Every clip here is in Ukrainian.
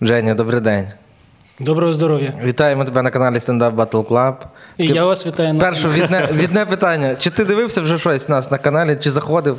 Женя, добрий день. Доброго здоров'я. Вітаємо тебе на каналі Stand Up Battle Club. І я вас вітаю на Перше відне, відне питання. Чи ти дивився вже щось у нас на каналі, чи заходив?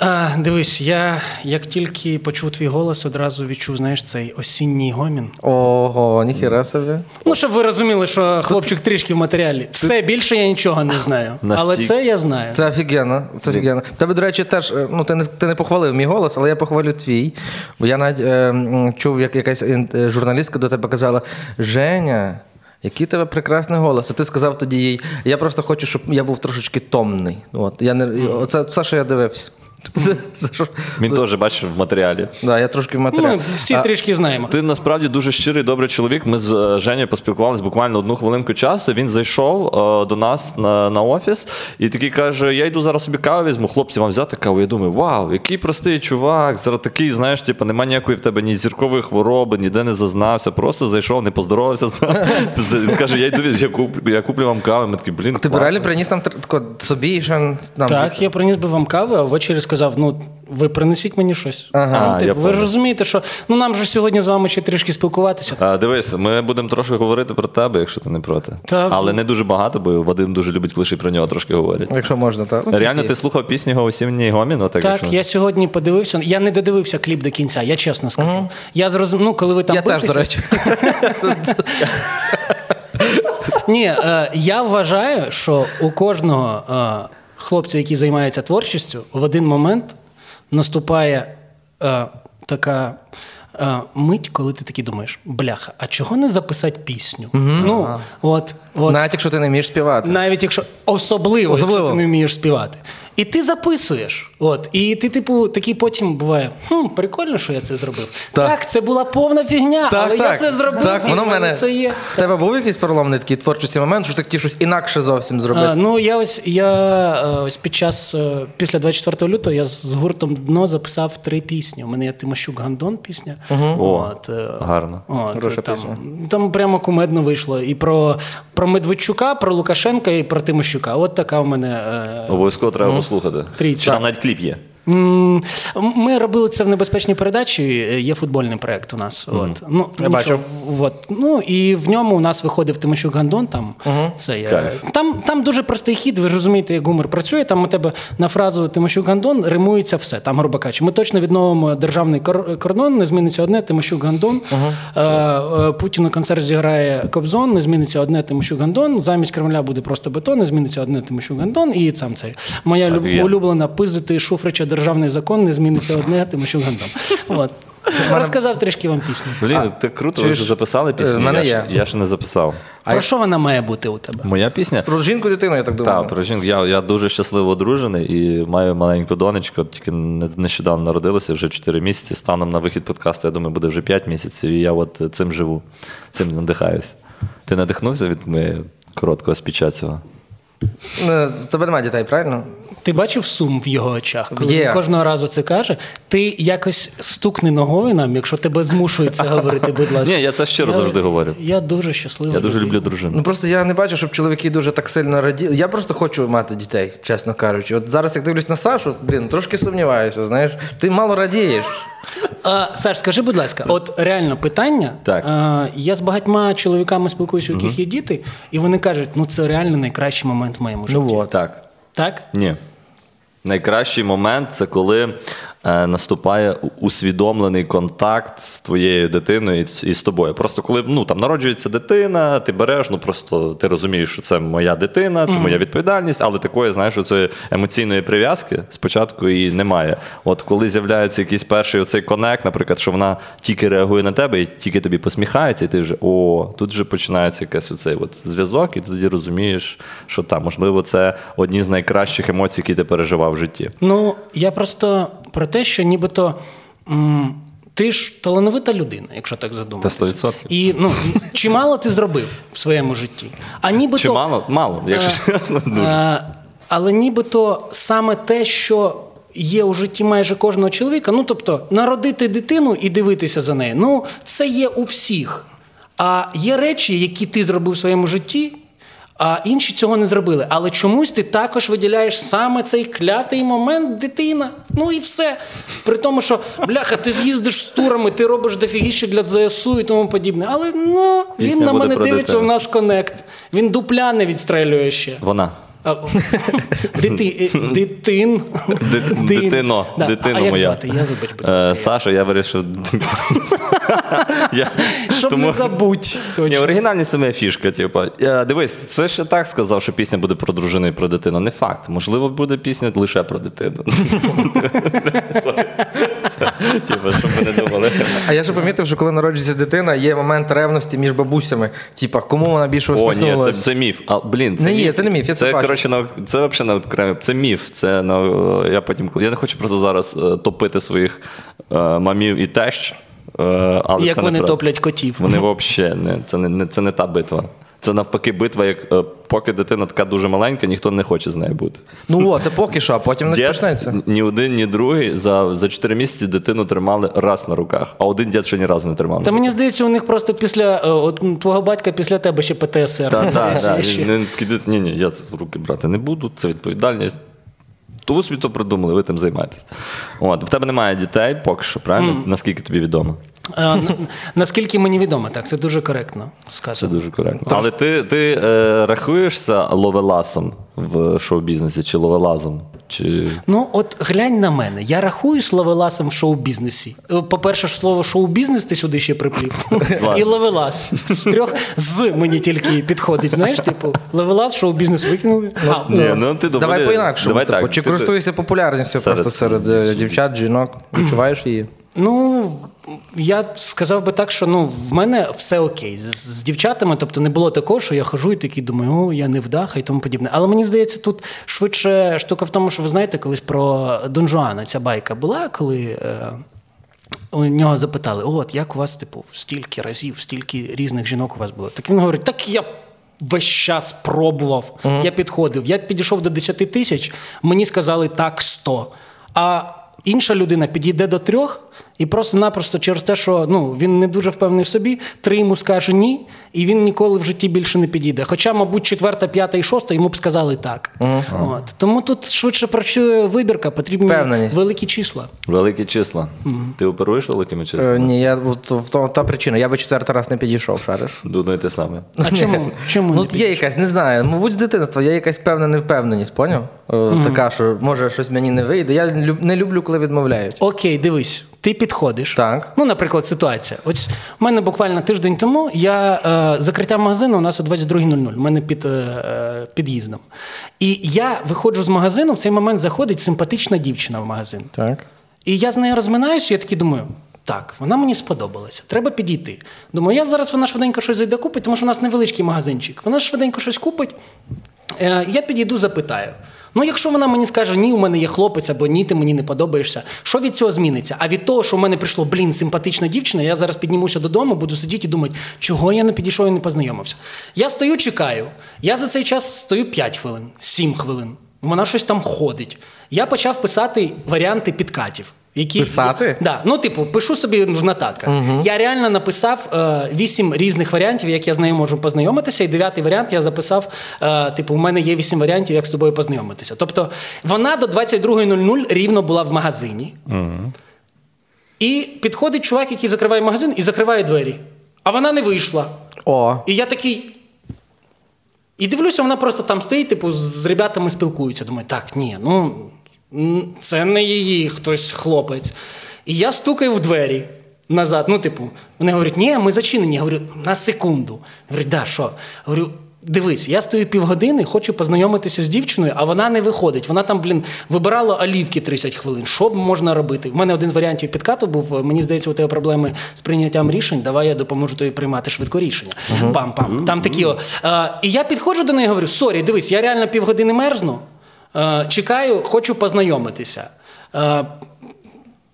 А, Дивись, я як тільки почув твій голос, одразу відчув, знаєш, цей осінній гомін. Ого, ніхіра собі. Ну, щоб ви розуміли, що хлопчик трішки в матеріалі. Все більше я нічого не знаю. Але це я знаю. Це офігенно. Це офігенно. Тебе, до речі, теж, е, ну ти не ти не похвалив мій голос, але я похвалю твій. Бо я навіть е, чув, як якась е, журналістка до тебе казала: Женя. Який тебе прекрасний голос. А ти сказав тоді їй, я просто хочу, щоб я був трошечки томний. От, я не, Оце все, що я дивився. Він теж бачив в матеріалі. Да, я трошки в матеріалі. Ми всі А- трішки знаємо. Ти насправді дуже щирий, добрий чоловік. Ми з е, Женєю поспілкувалися буквально одну хвилинку часу. Він зайшов е, до нас на, на офіс і такий каже: Я йду зараз собі каву візьму, хлопці, вам взяти каву. Я думаю, вау, який простий чувак. Зараз такий, знаєш, типу, нема ніякої в тебе ні зіркової хвороби, ніде не зазнався. Просто зайшов, не поздоровався. Він Скаже, я йду, я куплю, я куплю вам каву. Ми такі, блін, Ти б реально приніс тако собі і ще нам. Так, я приніс би вам каву, а ввечері сказав: ну, ви принесіть мені щось. Ага, ну, я ви ж розумієте, що ну нам же сьогодні з вами ще трішки спілкуватися. А, дивись, ми будемо трошки говорити про тебе, якщо ти не проти. Так. Але не дуже багато, бо Вадим дуже любить, коли ще про нього трошки говорять. Якщо можна, так. Ну, Реально, ти слухав пісню його осінній гомін? Отак, Так, якщо- я сьогодні подивився. Я не додивився кліп до кінця, я чесно скажу. Я зрозумів, ну, коли ви там Я теж, до речі. Ні, е, я вважаю, що у кожного хлопця, який займається творчістю, в один момент наступає е, така. е, Мить, коли ти такий думаєш, бляха, а чого не записати пісню? Ну, от, от. Навіть якщо ти не вмієш співати. Навіть якщо особливо, Особливо. якщо ти не вмієш співати. І ти записуєш. От, і ти, типу, такий потім буває: хм, прикольно, що я це зробив. Так. Так, це була повна фігня, але я це зробив. Так, воно в мене. це є. В тебе був якийсь переломний такий творчий момент, що ти хотів щось інакше зовсім зробити? А, ну, я ось я е, ось під час е, після 24 лютого я з гуртом дно записав три пісні. У мене є Тимощук Гандон пісня. О, От, е, гарно. От, Хороша там, пісня. там прямо кумедно вийшло. І про, про Медведчука, про Лукашенка і про Тимощука. От така у мене. е, Обов'язково треба послухати. Трійця. Чи там навіть кліп є. Ми робили це в небезпечній передачі. Є футбольний проект у нас. От. Ну, Я бачив. От. Ну, і в ньому у нас виходив Тимощук Гандон. Там, це є. Там, там дуже простий хід, ви ж розумієте, як гумор працює. Там у тебе на фразу Тимощук Гандон римується все. Там, грубо кажучи, ми точно відновимо державний кордон, не зміниться одне Тимощук Гандон. Е, е, Путін на концерт зіграє Кобзон, не зміниться одне Тимощук Гандон. Замість Кремля буде просто бетон, не зміниться одне Тимощук Гандон. І там цей. Моя люб- улюблена пиздити Шуфрича державний закон, не зміниться одне Тимощук Гандон. От. Розказав трішки вам пісню. Блін, ти круто, ви вже записали е, пісню. мене я. Я ще не записав. А Про що вона має бути у тебе? Моя пісня? Про жінку дитину, я так думаю. Так, про жінку. Я, я дуже щасливо одружений і маю маленьку донечку, тільки нещодавно народилася, вже 4 місяці. Станом на вихід подкасту, я думаю, буде вже 5 місяців, і я от цим живу, цим надихаюсь. Ти надихнувся від моєї короткого спіча цього? Е, Тебе немає дітей, правильно? Ти бачив сум в його очах? Коли Є. він кожного разу це каже, ти якось стукни ногою нам, якщо тебе змушують це говорити, будь ласка. Ні, я це щиро завжди говорю. Я дуже щасливий. Я дуже люблю дружину. Ну просто я не бачу, щоб чоловіки дуже так сильно раділи. Я просто хочу мати дітей, чесно кажучи. От зараз, як дивлюсь на Сашу, блін, трошки сумніваюся, знаєш, ти мало радієш. А, Саш, скажи, будь ласка, от реально питання. Так. А, я з багатьма чоловіками спілкуюся, у яких є діти, і вони кажуть, ну це реально найкращий момент в моєму житті. Ну. Так. Так? Ні. Найкращий момент це коли наступає усвідомлений контакт з твоєю дитиною і, з тобою. Просто коли ну, там народжується дитина, ти береш, ну просто ти розумієш, що це моя дитина, це моя відповідальність, але такої, знаєш, цієї емоційної прив'язки спочатку і немає. От коли з'являється якийсь перший оцей конект, наприклад, що вона тільки реагує на тебе і тільки тобі посміхається, і ти вже о, тут вже починається якийсь оцей от зв'язок, і тоді розумієш, що там, можливо, це одні з найкращих емоцій, які ти переживав в житті. Ну, я просто про те, що нібито. м, ти ж талановита людина, якщо так задуматися. Та 100%. І ну, чимало ти зробив в своєму житті. А нібито, Чи мало? Якщо чесно. Дуже. Е, але нібито саме те, що є у житті майже кожного чоловіка, ну тобто народити дитину і дивитися за нею, ну це є у всіх. А є речі, які ти зробив в своєму житті, а інші цього не зробили. Але чомусь ти також виділяєш саме цей клятий момент дитина. Ну і все. При тому, що бляха, ти з'їздиш з турами, ти робиш дофігіще для ЗСУ і тому подібне. Але ну, він Пісня на мене дивиться в наш конект. Він дупля не відстрелює ще. Вона. А, Дити, е, дитин. Дитино, Да. дитино а як моя. звати? Я вибач, будь Е. Саша, я вирішив. Я- Щоб тому- не забудь. Ні, Точно. оригінальність саме фішка. Типу. Я, дивись, це ще так сказав, що пісня буде про дружину і про дитину. Не факт. Можливо, буде пісня лише про дитину. Типу, щоб ви не думали. А я ще помітив, що коли народжується дитина, є момент ревності між бабусями. Типа, кому вона більше О, ні, це, це міф. А, блін, це Не міф. є, це не міф, я це це бачу. коротше, на, це взагалі на окремі. Це міф. Це на, я потім, я не хочу просто зараз е, топити своїх е, мамів і тещ. е, але Як це вони неправда. топлять котів. Вони взагалі не це не, не це не та битва. Це навпаки битва, як е, поки дитина така дуже маленька, ніхто не хоче з нею бути. Ну о, це поки що, а потім не почнеться. ні один, ні другий за, за 4 місяці дитину тримали раз на руках, а один дід ще ні разу не тримав. Та мені здається, у них просто після е, от, твого батька після тебе ще ПТСР. Так, так, ні, ні, я це в руки брати не буду, це відповідальність. То ви собі то придумали, ви тим займаєтесь. От, в тебе немає дітей поки що, правильно? Наскільки тобі відомо? Е, на- Наскільки мені відомо, так, це дуже коректно Це дуже коректно. Але ти, ти е, рахуєшся ловеласом в шоу-бізнесі чи ловелазом? Чи... Ну, от глянь на мене. Я рахуюсь ловеласом в шоу-бізнесі. Е, По-перше, слово шоу-бізнес ти сюди ще приплів. І ловелас. З трьох з мені тільки підходить. Знаєш, типу, ловелас, шоу-бізнес викинули. А, Ні, ну, ти Давай по-інакшому. Давай типу, так. Чи користуєшся популярністю просто серед е, дівчат, жінок? Відчуваєш її? Ну, я сказав би так, що ну, в мене все окей. З, з дівчатами, тобто не було такого, що я хожу і такий думаю, о, я не вдаха і тому подібне. Але мені здається, тут швидше штука в тому, що ви знаєте, колись про Дон Жуана ця байка була, коли. Е, у нього запитали: от як у вас, типу, стільки разів, стільки різних жінок у вас було? Так він говорить: так я весь час пробував, я підходив. Я підійшов до 10 тисяч, мені сказали так 100. А інша людина підійде до трьох, і просто-напросто через те, що ну, він не дуже впевнений в собі, три йому скаже ні, і він ніколи в житті більше не підійде. Хоча, мабуть, четверта, п'ята і шоста йому б сказали так. От. Тому тут швидше працює вибірка, потрібні Впевненість. великі числа. Великі числа. Ти оперуєш великими Е, числами? ні, я в, в, в, та причина. Я би четвертий раз не підійшов, шариш. Думаю, те саме. А чому? чому Ну, не є якась, не знаю, мабуть, з дитинства є якась певна невпевненість, поняв? Е, Така, що може щось мені не вийде. Я не люблю, коли відмовляють. Окей, дивись, ти підходиш. Так. Ну, наприклад, ситуація. Ось у мене буквально тиждень тому я е, закриття магазину у нас о 22.00. У мене під е, е, під'їздом. І я виходжу з магазину, в цей момент заходить симпатична дівчина в магазин. Так. І я з нею розминаюся, я такий думаю. Так, вона мені сподобалася. Треба підійти. Думаю, я зараз вона швиденько щось зайде купить, тому що у нас невеличкий магазинчик. Вона швиденько щось купить. Е, я підійду, запитаю. Ну, якщо вона мені скаже, ні, у мене є хлопець, або ні, ти мені не подобаєшся, що від цього зміниться? А від того, що в мене прийшло, блін, симпатична дівчина, я зараз піднімуся додому, буду сидіти і думати, чого я не підійшов і не познайомився. Я стою, чекаю. Я за цей час стою 5 хвилин, 7 хвилин. Вона щось там ходить. Я почав писати варіанти підкатів. Які... Писати? Да. Ну, типу, пишу собі в нотатках. Я реально написав е, вісім різних варіантів, як я з нею можу познайомитися, і дев'ятий варіант я записав: е, типу, у мене є вісім варіантів, як з тобою познайомитися. Тобто вона до 22.00 рівно була в магазині. І підходить чувак, який закриває магазин, і закриває двері. А вона не вийшла. О, І я такий. І дивлюся, вона просто там стоїть, типу, з ребятами спілкується. Думаю, так, ні, ну це не її хтось хлопець. І я стукаю в двері назад. Ну, типу, вони говорять, ні, ми зачинені. Я говорю, на секунду. Говорять, да, що? Говорю, дивись, я стою півгодини, хочу познайомитися з дівчиною, а вона не виходить. Вона там, блін, вибирала олівки 30 хвилин. Що б можна робити? В мене один з варіантів підкату був. Мені здається, у тебе проблеми з прийняттям рішень. Давай я допоможу тобі приймати швидко рішення. Пам-пам. Там такі. О. Е, і я підходжу до неї і говорю: sorry, дивись, я реально півгодини мерзну. Е, чекаю, хочу познайомитися.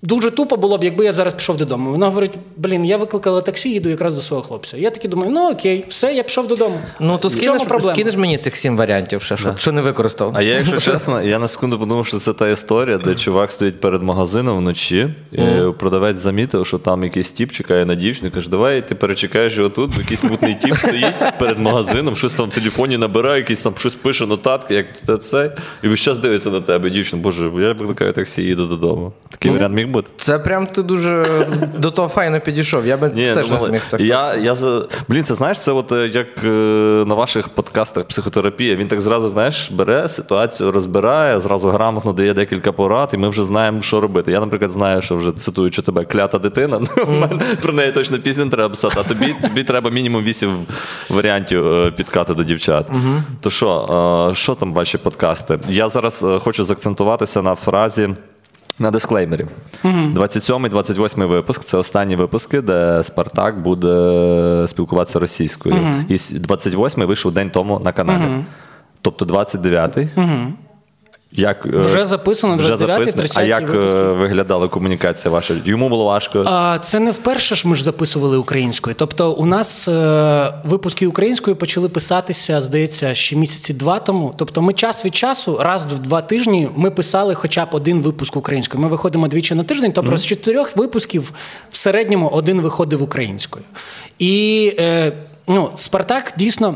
Дуже тупо було б, якби я зараз пішов додому. Вона говорить: блін, я викликала таксі, їду якраз до свого хлопця. Я таки думаю, ну окей, все, я пішов додому. Ну, то скинеш, скинеш мені цих сім варіантів, ще, що, що не використав. А я, якщо чесно, я на секунду подумав, що це та історія, де чувак стоїть перед магазином вночі, і продавець замітив, що там якийсь тіп чекає на дівчину, каже, давай ти перечекаєш його тут, якийсь мутний тіп стоїть перед магазином, щось там в телефоні набирає, якийсь там щось пише нотатки, як це, це, і весь час дивиться на тебе. Дівчина, боже, я викликаю таксі їду додому. Такий варіант міг бути. Це прям ти дуже до того файно підійшов. Я би теж ну, не зміг так. Я, я за... Блін, це знаєш, це от е, як е, на ваших подкастах психотерапія. Він так зразу, знаєш, бере ситуацію, розбирає, зразу грамотно дає декілька порад, і ми вже знаємо, що робити. Я, наприклад, знаю, що вже цитуючи тебе, клята дитина. Ну, в про неї точно пісню треба писати, а тобі, тобі треба мінімум вісім варіантів е, підкати до дівчат. То що, що там ваші подкасти? Я зараз хочу заакцентуватися на фразі. На дисклеймері. 27-28 випуск це останні випуски, де Спартак буде спілкуватися російською. І 28-й вийшов день тому на каналі. Тобто 29-й. Як, е, Вже записано, 29-й, 30-й А як е, випуски. виглядала комунікація ваша? Йому було важко. А, це не вперше ж ми ж записували українською. Тобто, у нас е, випуски українською почали писатися, здається, ще місяці два тому. Тобто, ми час від часу, раз в два тижні, ми писали хоча б один випуск українською. Ми виходимо двічі на тиждень, тобто з чотирьох випусків в середньому один виходив українською. І е, ну, Спартак дійсно.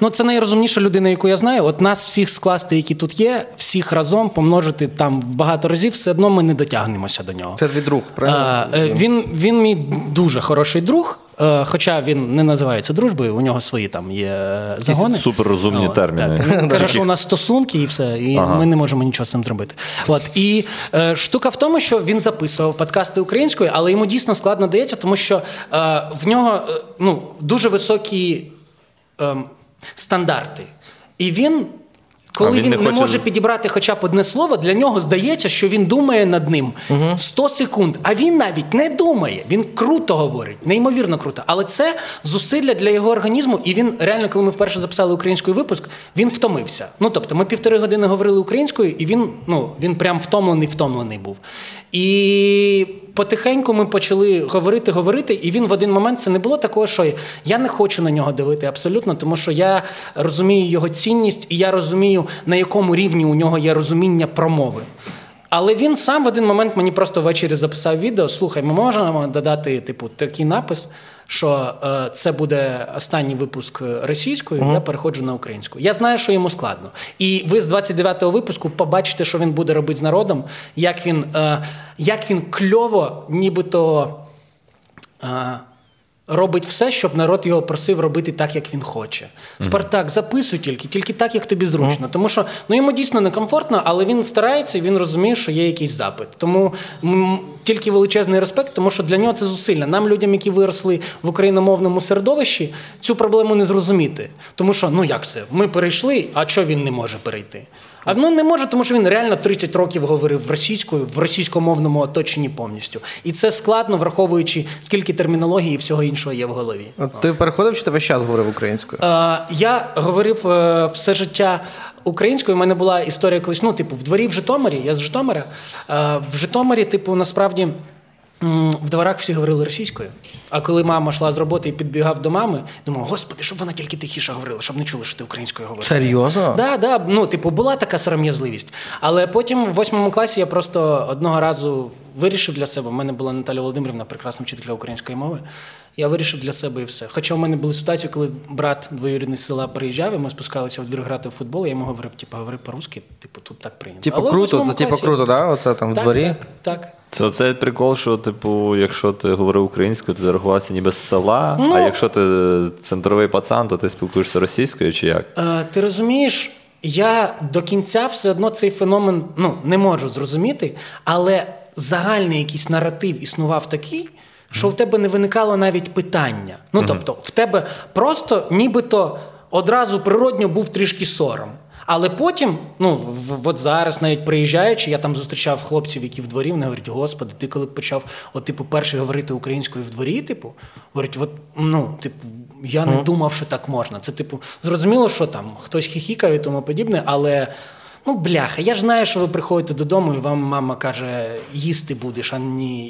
Ну, це найрозумніша людина, яку я знаю. От нас всіх скласти, які тут є, всіх разом помножити там в багато разів, все одно ми не дотягнемося до нього. Це твій друг, правильно? А, е, він, він мій дуже хороший друг. е, Хоча він не називається дружбою, у нього свої там є е, загони. суперрозумні терміни. Так. Він каже, що у нас стосунки і все, і ми не можемо нічого з цим зробити. От і е, штука в тому, що він записував подкасти українською, але йому дійсно складно дається, тому що е, в нього е, ну, дуже високі ем, стандарти. І він. Коли він він, не не, хоче- може підібрати хоча б одне слово, для нього здається, що він думає над ним 100 секунд. А він навіть не думає. Він круто говорить, неймовірно круто. Але це зусилля для його організму. І він реально, коли ми вперше записали український випуск, він втомився. Ну тобто, ми півтори години говорили українською, і він ну він прям втомлений, втомлений був. І потихеньку ми почали говорити, говорити, і він в один момент це не було такого, що я не хочу на нього дивити абсолютно, тому що я розумію його цінність, і я розумію, на якому рівні у нього є розуміння промови. Але він сам в один момент мені просто ввечері записав відео: слухай, ми можемо додати, типу, такий напис, що е, це буде останній випуск російською, я переходжу на українську. Я знаю, що йому складно. І ви з 29-го випуску побачите, що він буде робити з народом, як він, е, як він кльово, нібито. Е, Робить все, щоб народ його просив робити так, як він хоче. Спартак, записуй тільки, тільки так, як тобі зручно. Тому що ну йому дійсно некомфортно, але він старається і він розуміє, що є якийсь запит. Тому м, тільки величезний респект, тому що для нього це зусилля. Нам, людям, які виросли в україномовному середовищі, цю проблему не зрозуміти. Тому що ну як це? Ми перейшли, а що він не може перейти? А ну не може, тому що він реально 30 років говорив російською в російськомовному оточенні повністю. І це складно, враховуючи скільки термінології і всього іншого є в голові. От ти переходив, чи ти весь час говорив українською? Е, я говорив е, все життя українською. У мене була історія колись, ну, типу, в дворі в Житомирі, я з Житомира. Е, в Житомирі, типу, насправді. В дворах всі говорили російською. А коли мама йшла з роботи і підбігав до мами, думав, господи, щоб вона тільки тихіше говорила, щоб не чули, що ти українською говориш. Серйозно? Да, да, ну, типу, була така сором'язливість. Але потім в восьмому класі я просто одного разу вирішив для себе. У мене була Наталя Володимирівна, прекрасна вчителька української мови. Я вирішив для себе і все. Хоча в мене були ситуації, коли брат двоюрідний з села приїжджав, і ми спускалися в двір грати в футбол, я йому говорив, типу, говори по-русски, типу, тут так прийнято. Типу круто, це типу круто, да? Оце там в так, дворі. Так, так. Це оцей прикол, що, типу, якщо ти говорив українською, ти рахувався ніби з села, Ну. а якщо ти центровий пацан, то ти спілкуєшся російською чи як? Е, ти розумієш, я до кінця все одно цей феномен ну, не можу зрозуміти, але загальний якийсь наратив існував такий, що в тебе не виникало навіть питання. Ну тобто, в тебе просто нібито одразу природньо був трішки сором. Але потім, ну в, от зараз, навіть приїжджаючи, я там зустрічав хлопців, які в дворі, вони говорять, господи, ти коли почав, от, типу, перший говорити українською в дворі, типу, говорять, от, ну, типу, я не думав, що так можна. Це, типу, зрозуміло, що там хтось хіхікав і тому подібне, але Ну, бляха, я ж знаю, що ви приходите додому, і вам мама каже, їсти будеш, а не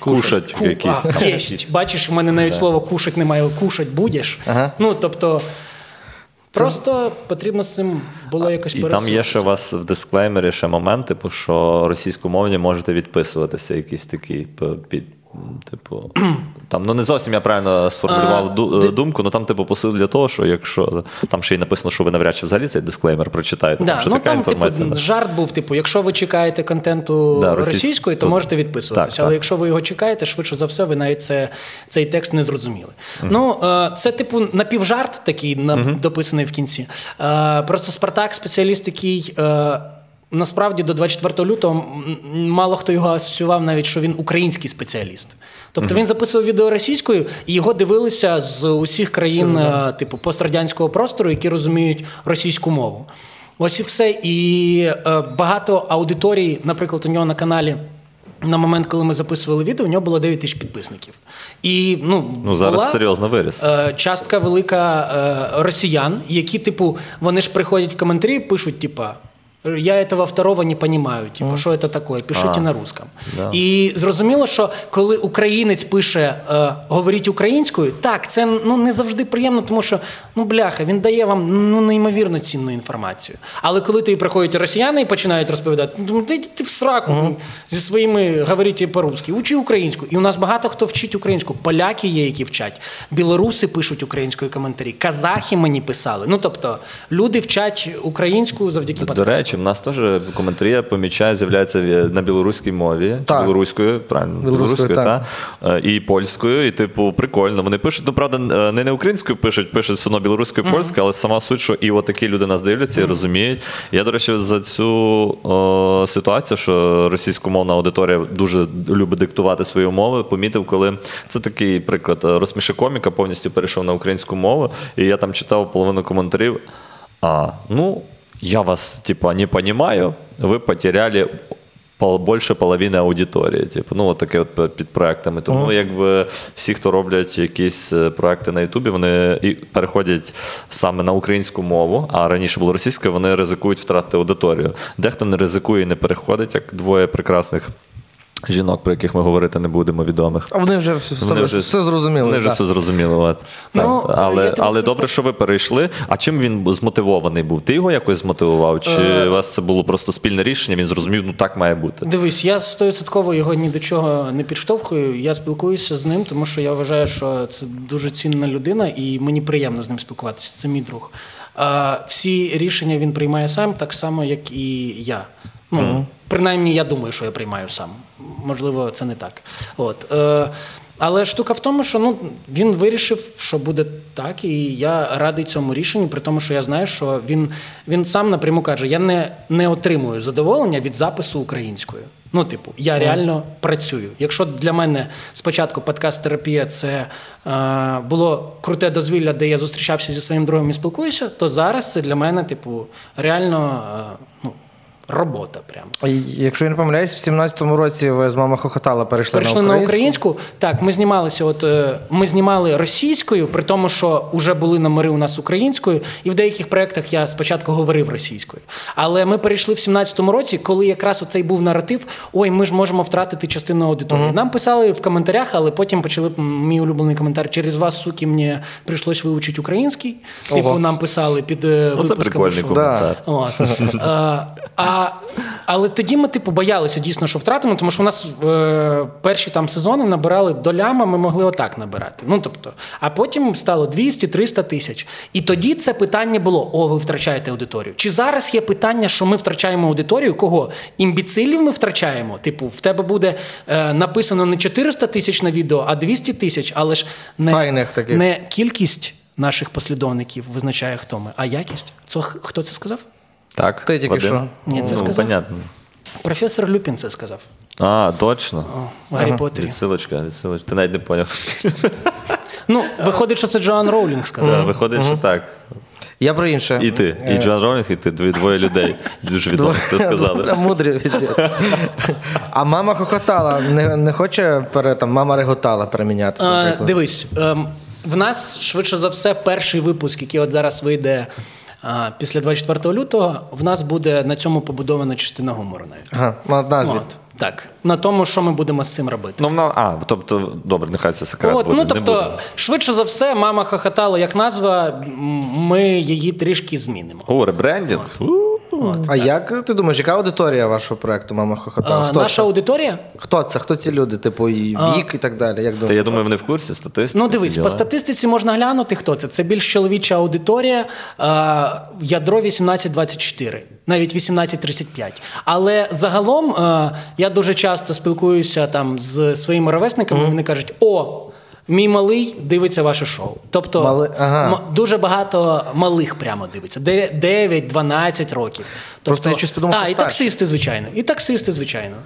кушать. Ку... якісь. А, єсть. Бачиш, в мене навіть слово кушать немає, кушать будеш. Ага. Ну, тобто. Просто потрібно з цим було якось І там є ще у вас в дисклеймері ще момент, типу, що російськомовні можете відписуватися, якісь такі під Типу, там ну не зовсім я правильно сформулював а, думку, але там, типу, посил для того, що якщо там ще й написано, що ви навряд чи взагалі цей дисклеймер прочитаєте. Да, що ну, така там, типу, інформація. Типу, жарт був, типу, якщо ви чекаєте контенту да, російської, то, то можете відписуватися. Так, Але так. якщо ви його чекаєте, швидше за все, ви навіть це, цей текст не зрозуміли. mm Ну, е, це, типу, напівжарт такий mm дописаний в кінці. Е, просто Спартак, спеціаліст, який. Насправді до 24 лютого мало хто його асоціював, навіть що він український спеціаліст. Тобто він записував відео російською, і його дивилися з усіх країн, Все, типу пострадянського простору, які розуміють російську мову. Ось і все. І е, багато аудиторій, наприклад, у нього на каналі. На момент, коли ми записували відео, у нього було 9 тисяч підписників. І ну, ну зараз була, серйозно виріс. Е, частка велика е, росіян, які, типу, вони ж приходять в коментарі, пишуть, типа. Я этого второго не понимаю, типу, що це таке, пишіть а, на русском. Да. І зрозуміло, що коли українець пише е, говоріть українською, так, це ну, не завжди приємно, тому що ну бляха, він дає вам ну, неймовірно цінну інформацію. Але коли ти приходять росіяни і починають розповідати, ну ти, ти в сраку uh зі своїми говоріть по-русски, учи українську. І у нас багато хто вчить українську. Поляки є, які вчать, білоруси пишуть українською коментарі, казахи мені писали. Ну тобто люди вчать українську завдяки подкасту речі, в нас теж коментарі я помічаю, з'являються на білоруській мові, так. білоруською, правильно, білоруською, та. Е, і польською. І, типу, прикольно. Вони пишуть, ну правда, е, не не українською пишуть, пишуть все одно білоруською, mm-hmm. польською, але сама суть, що і отакі люди нас дивляться і mm-hmm. розуміють. Я, до речі, за цю о, ситуацію, що російськомовна аудиторія дуже любить диктувати свої умови, помітив, коли це такий приклад. Розсміши коміка повністю перейшов на українську мову, і я там читав половину коментарів. А, ну, я вас, типа, не понимаю, вы потеряли більше половини аудиторії. Типу, ну, от таке от під проектами. Тому uh-huh. якби всі, хто роблять якісь е, проекти на Ютубі, вони і переходять саме на українську мову, а раніше було російською, вони ризикують втратити аудиторію. Дехто не ризикує і не переходить, як двоє прекрасних. Жінок, про яких ми говорити не будемо, відомих. А вони вже все вони вже, все зрозуміли. Вони вже все зрозуміли. От. Ну, Але але добре, що ви перейшли. А чим він змотивований був? Ти його якось змотивував? Чи е... у вас це було просто спільне рішення? Він зрозумів, ну так має бути. Дивись, я стовідсотково його ні до чого не підштовхую. Я спілкуюся з ним, тому що я вважаю, що це дуже цінна людина, і мені приємно з ним спілкуватися. Це мій друг. А всі рішення він приймає сам, так само, як і я. Ну, mm-hmm. Принаймні, я думаю, що я приймаю сам. Можливо, це не так. От. Е, але штука в тому, що ну, він вирішив, що буде так, і я радий цьому рішенню, при тому, що я знаю, що він він сам напряму каже: я не не отримую задоволення від запису українською. Ну, типу, я реально працюю. Якщо для мене спочатку подкаст-терапія це е, було круте дозвілля, де я зустрічався зі своїм другом і спілкуюся, то зараз це для мене, типу, реально. Е, ну, робота. Прямо. Якщо я не помиляюсь, в 17-му році ви з мама хохотала перейшли, перейшли на українську. на українську. Так, ми знімалися. От е, ми знімали російською, при тому, що вже були номери у нас українською, і в деяких проєктах я спочатку говорив російською. Але ми перейшли в 17-му році, коли якраз оцей був наратив: ой, ми ж можемо втратити частину аудиторії. uh Нам писали в коментарях, але потім почали мій улюблений коментар. Через вас, суки, мені прийшлось вивчити український. Типу, нам писали під е, випуском. Да. От. А, а але тоді ми типу боялися дійсно, що втратимо, тому що у нас е, перші там сезони набирали долями, ми могли отак набирати. Ну тобто, а потім стало 200-300 тисяч. І тоді це питання було: о, ви втрачаєте аудиторію. Чи зараз є питання, що ми втрачаємо аудиторію? Кого? Імбіцилів ми втрачаємо? Типу, в тебе буде е, написано не 400 тисяч на відео, а 200 тисяч, але ж не, не кількість наших послідовників визначає, хто ми, а якість. Це, хто це сказав? Так. Ти тільки що? Ні, це ну, сказав. понятно. Професор Люпін це сказав. А, точно. О, в Гаррі ага. Поттері. Відсилочка, відсилочка. Ти навіть не поняв. Ну, виходить, що це Джоан Роулінг сказав. Да, виходить, що так. Я про інше. І ти, і е. Джоан Роулінг, і ти, дві двоє людей. Дуже відомих це сказали. Мудрі А мама хохотала, не не хоче пере, там, мама реготала перемінятися. Дивись, ем, в нас швидше за все перший випуск, який от зараз вийде Після 24 лютого в нас буде на цьому побудована частина гумору навіть. Ага, на назві. От, так. На тому, що ми будемо з цим робити. Ну, на, а, тобто, добре, нехай це секрет. От, буде, ну не тобто, швидше за все, мама хохотала як назва, ми її трішки змінимо. О, ребрендінг. У. А як ти думаєш, яка аудиторія вашого проекту Мама Хохотала? А, Хто наша це? аудиторія? Хто це? Хто ці люди? Типу, і вік і так далі. Як Та я думаю, вони в курсі статистики. Ну, дивись, по статистиці можна глянути, хто це. Це більш чоловіча аудиторія, е, ядро 18-24, навіть 18-35. Але загалом е, я дуже часто спілкуюся там з своїми ровесниками, вони кажуть: о! Мій малий дивиться ваше шоу. Тобто Мали- ага. м- дуже багато малих прямо дивиться. 9-12 років. Тобто, Просто я щось подумав, а, що і таксисти, звичайно. І таксисти, звичайно.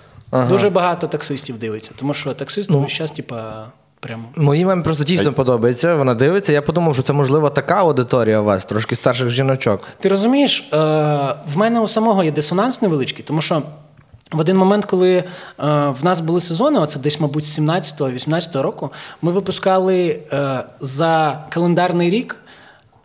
Дуже багато таксистів дивиться, тому що таксисти весь час, типа, прямо. Моїй мамі просто дійсно подобається. Вона дивиться. Я подумав, що це можливо така аудиторія у вас, трошки старших жіночок. Ти розумієш, е, в мене у самого є дисонанс невеличкий, тому що в один момент, коли е, в нас були сезони, оце десь, мабуть, з 17-18 року, ми випускали е, за календарний рік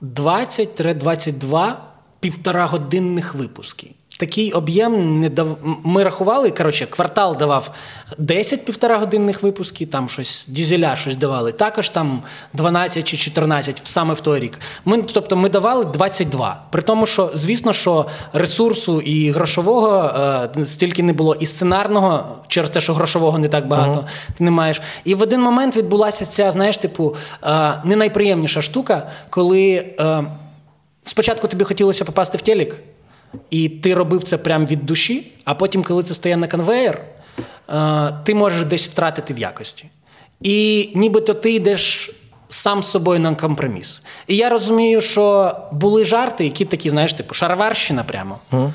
20-22 півторагодинних випуски. Такий об'єм не дав. Ми рахували, коротше, квартал давав 10 півторагодинних випусків, там щось дізеля щось давали, також там 12 чи 14 саме в той рік. Ми, тобто ми давали 22. При тому, що, звісно, що ресурсу і грошового е, стільки не було, і сценарного, через те, що грошового не так багато ти не маєш. І в один момент відбулася ця, знаєш, типу, е, не найприємніша штука, коли е, спочатку тобі хотілося попасти в телек. І ти робив це прямо від душі, а потім, коли це стає на конвейер, е, ти можеш десь втратити в якості. І нібито ти йдеш сам з собою на компроміс. І я розумію, що були жарти, які такі, знаєш, типу, шароварщина прямо. Mm.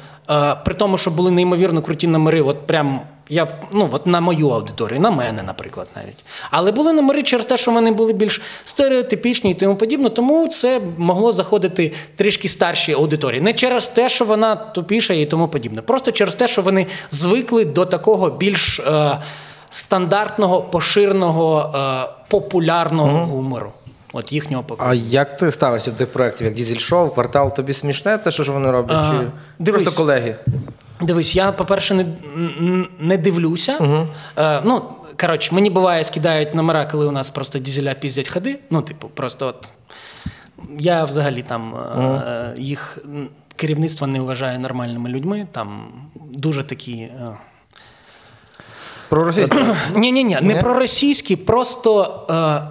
При тому, що були неймовірно круті номери, от прям я ну, от на мою аудиторію, на мене, наприклад, навіть. Але були номери через те, що вони були більш стереотипічні і тому подібне, тому це могло заходити трішки старшій аудиторії. Не через те, що вона тупіша і тому подібне. Просто через те, що вони звикли до такого більш е, стандартного, поширеного, е, популярного гумору. От їхнього покоління. А як ти ставишся до тих проєктів, як Дізель Шоу, квартал, тобі смішне те, що ж вони роблять? А, чи дивись. просто колеги? Дивись, я, по-перше, не, не дивлюся. Е, ну, коротше, мені буває, скидають номера, коли у нас просто дізеля піздять ходи. Ну, типу, просто от. Я взагалі там е, їх керівництво не вважаю нормальними людьми. Там дуже такі. Е, Про російську. ні, ні, ні, не Ні? про російські, просто е,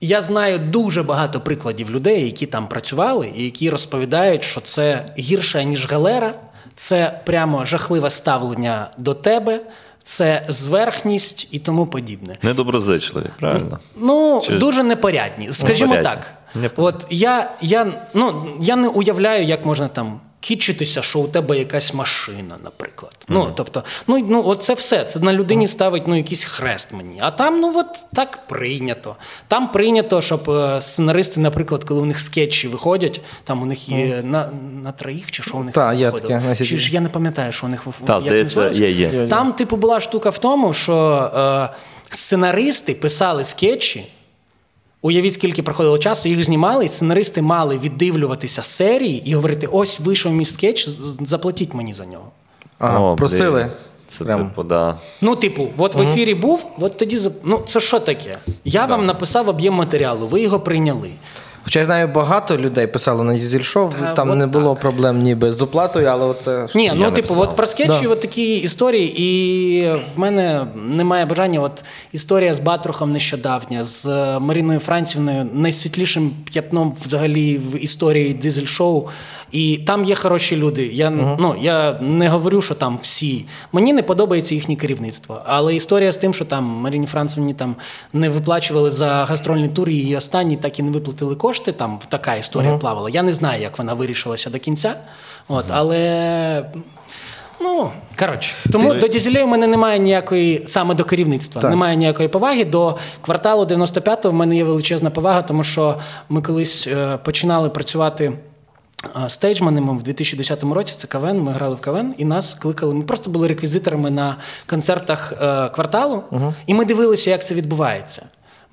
я знаю дуже багато прикладів людей, які там працювали, і які розповідають, що це гірше, ніж галера, це прямо жахливе ставлення до тебе, це зверхність і тому подібне. Недоброзичливі, правильно? Ну, Чи- дуже непорядні. Скажімо Непорядні. так. Непорядні. От я, я, ну, я не уявляю, як можна там. Кічитися, що у тебе якась машина, наприклад. Ну, тобто, ну, ну от це все. Це на людині ставить ну, якийсь хрест мені. А там, ну от так прийнято. Там прийнято, щоб е, сценаристи, наприклад, коли у них скетчі виходять, там у них є на, на троїх чи що у них Та, є таке, Чи ж я не пам'ятаю, що у них Та, здається, є, є. Там, типу, була штука в тому, що е, сценаристи писали скетчі. Уявіть, скільки проходило часу, їх знімали, і сценаристи мали віддивлюватися серії і говорити: ось вийшов мій скетч, заплатіть мені за нього. Ага, О, просили. блін. Це Прям. типу, да. Ну, типу, от в ефірі був, от тоді ну це що таке? Я вам написав об'єм матеріалу, ви його прийняли. Хоча я знаю, багато людей писало на Дізель Шоу, Та, там от не було проблем ніби з оплатою, але оце. Ні, Я ну типу, от про скетчі, Да. от такі історії, і в мене немає бажання. От історія з Батрухом нещодавня, з е, Маріною Францівною, найсвітлішим п'ятном взагалі в історії дизель-шоу. І там є хороші люди. Я, ну, я не говорю, що там всі. Мені не подобається їхнє керівництво. Але історія з тим, що там Маріні Францівні там не виплачували за гастрольний тур, і останні так і не виплатили кошти. Там така історія плавала. Я не знаю, як вона вирішилася до кінця. От, але. Ну, коротше, тому Ти- до дізелей у мене немає ніякої саме до керівництва, Так. немає ніякої поваги. До кварталу 95-го в мене є величезна повага, тому що ми колись е, починали працювати. е, Стейджманами в 2010 році це КВН, ми грали в КВН, і нас кликали. Ми просто були реквізиторами на концертах е, кварталу, і ми дивилися, як це відбувається.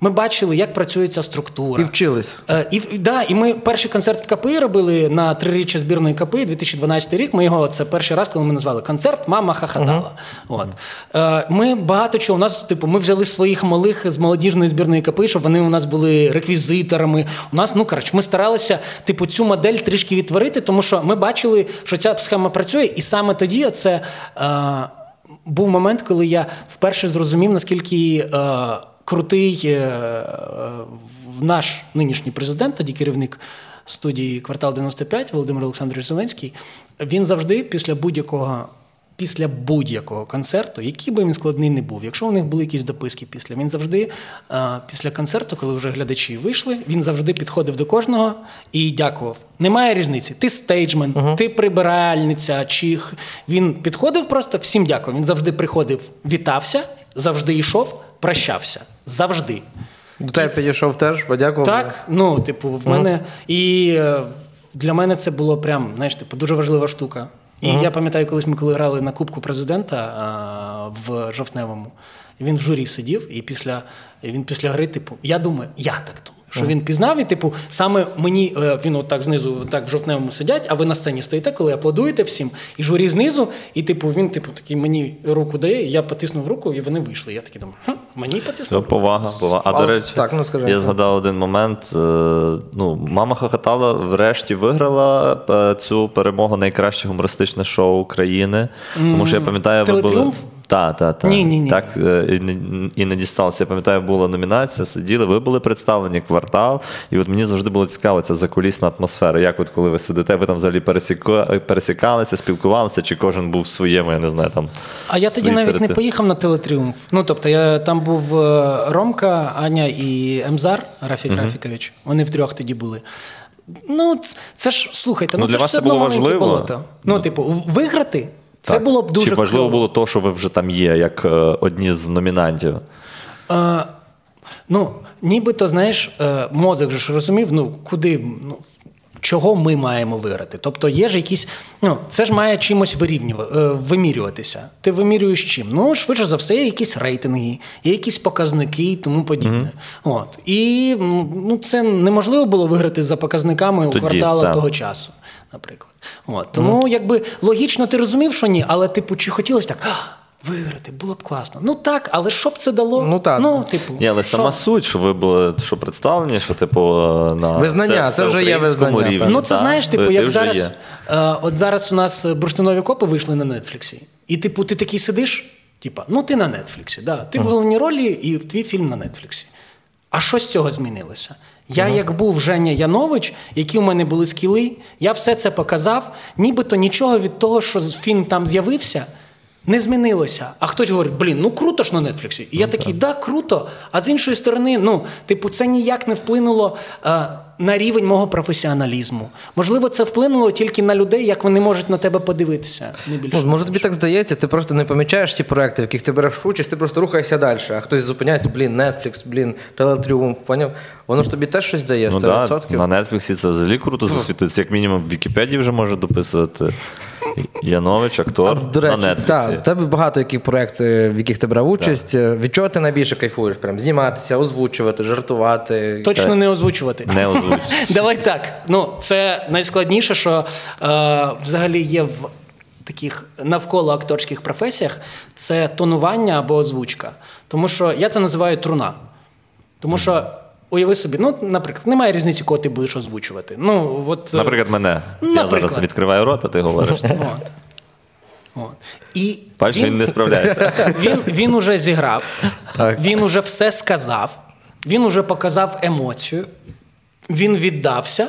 Ми бачили, як працює ця структура. І вчились. Е, і, да, і ми перший концерт в КПІ робили на триріччя збірної КПІ 2012 рік. Ми його це перший раз, коли ми назвали концерт Мама хахатала. Uh-huh. От. Е, ми багато чого. У нас, типу, ми взяли своїх малих з молодіжної збірної КПІ, щоб вони у нас були реквізиторами. У нас, ну коротше, ми старалися типу, цю модель трішки відтворити, тому що ми бачили, що ця схема працює, і саме тоді це. Е, був момент, коли я вперше зрозумів, наскільки е, крутий е, наш нинішній президент, тоді керівник студії Квартал 95 Володимир Олександрович Зеленський. Він завжди після будь-якого. Після будь-якого концерту, який би він складний не був, якщо у них були якісь дописки після, він завжди, після концерту, коли вже глядачі вийшли, він завжди підходив до кожного і дякував. Немає різниці. Ти stageman, uh-huh. ти прибиральниця, чи він підходив просто всім дякував. Він завжди приходив, вітався, завжди йшов, прощався. Завжди. До тебе підійшов теж, подякував. Так, ну, типу, в мене. Uh-huh. І е, для мене це було прям, знаєш, типу, дуже важлива штука. І uh-huh. я пам'ятаю, колись ми коли грали на Кубку президента а, в жовтневому, він в журі сидів, і після він після гри, типу, я думаю, я так думаю що він пізнав, і типу, саме мені е, він отак знизу, так в жовтневому сидять, а ви на сцені стоїте, коли аплодуєте всім, і журі знизу, і типу він, типу, такий мені руку дає, я потиснув руку, і вони вийшли. Я такий думаю, хм, мені потиснув. Ну, повага, повага. А до речі, так, ну, скажи, я згадав один момент. Е, ну, Мама хохотала, врешті виграла е, цю перемогу найкраще гумористичне шоу України. Тому що я пам'ятаю, ви були. Так, так, так. Ні, ні, ні. Так і не, і не дісталося. Я пам'ятаю, була номінація, сиділи, ви були представлені квартал, і от мені завжди було цікаво ця закулісна атмосфера. Як от коли ви сидите, ви там взагалі пересікалися, спілкувалися, чи кожен був в своєму, я не знаю там. А я тоді навіть території. не поїхав на телетріумф. Ну тобто, я там був е, Ромка, Аня і Емзар Рафік uh Рафікович. Вони втрьох тоді були. Ну, це ж слухайте, ну, ну це для ж все одно маленьке болото. Ну, типу, виграти. Це так. було б дуже Чи важливо кльово. було то, що ви вже там є, як е, одні з номінантів? Е, ну, нібито, знаєш, е, мозок же ж розумів, ну, куди. ну, Чого ми маємо виграти? Тобто є ж якісь, ну це ж має чимось е, вимірюватися. Ти вимірюєш чим? Ну, швидше за все, є якісь рейтинги, є якісь показники і тому подібне. Mm-hmm. От. І ну, це неможливо було виграти за показниками Тоді, у квартала так. того часу наприклад. От. Тому mm. якби логічно ти розумів, що ні, але типу, чи хотілося так. Виграти було б класно. Ну так, але що б це дало? Ну так. Ну, типу, Ні, але що? сама суть, що ви були що представлені, що типу на визнання, це, це вже є визнання. Рівні, ну це та? знаєш, типу, як зараз е, от зараз у нас бурштинові копи вийшли на Нетфліксі. І, типу, ти такий сидиш, типу, ну ти на Нетфліксі, да, ти uh-huh. в головній ролі і твій фільм на Нетфліксі. А що з цього змінилося? Я, як був Женя Янович, які у мене були скіли, я все це показав, нібито нічого від того, що фільм там з'явився, не змінилося. А хтось говорить, блін, ну круто ж на Нетфліксі. І я ну, такий, да, круто. А з іншої сторони, ну, типу, це ніяк не вплинуло а, на рівень мого професіоналізму. Можливо, це вплинуло тільки на людей, як вони можуть на тебе подивитися. Не більше. Може, тобі так здається, ти просто не помічаєш ті проекти, в яких ти береш участь, ти просто рухаєшся далі. А хтось зупиняється, блін, Netflix, блін, Телетріумф, поняв? Воно ж тобі теж щось дає. 100%. Ну, да, На Netflix це взагалі круто засвітиться, як мінімум в Вікіпедії вже може дописувати. Янович, актор. А, до речі, на Так, тебе багато яких проєктів, в яких ти брав участь. Так. Від чого ти найбільше кайфуєш? Прям зніматися, озвучувати, жартувати. Точно так. не озвучувати. Не озвучувати. Давай так. Ну, це найскладніше, що е, взагалі є в. Таких навколо акторських професіях це тонування або озвучка. Тому що я це називаю труна. Тому що Уяви собі, ну, наприклад, немає різниці, кого ти будеш озвучувати. Ну, от, е, Наприклад, мене. Наприклад. Я зараз відкриваю рот, а ти говориш. От. От. І Бачиш, він, він не справляється. Він він уже зіграв, так. він уже все сказав, він уже показав емоцію, він віддався,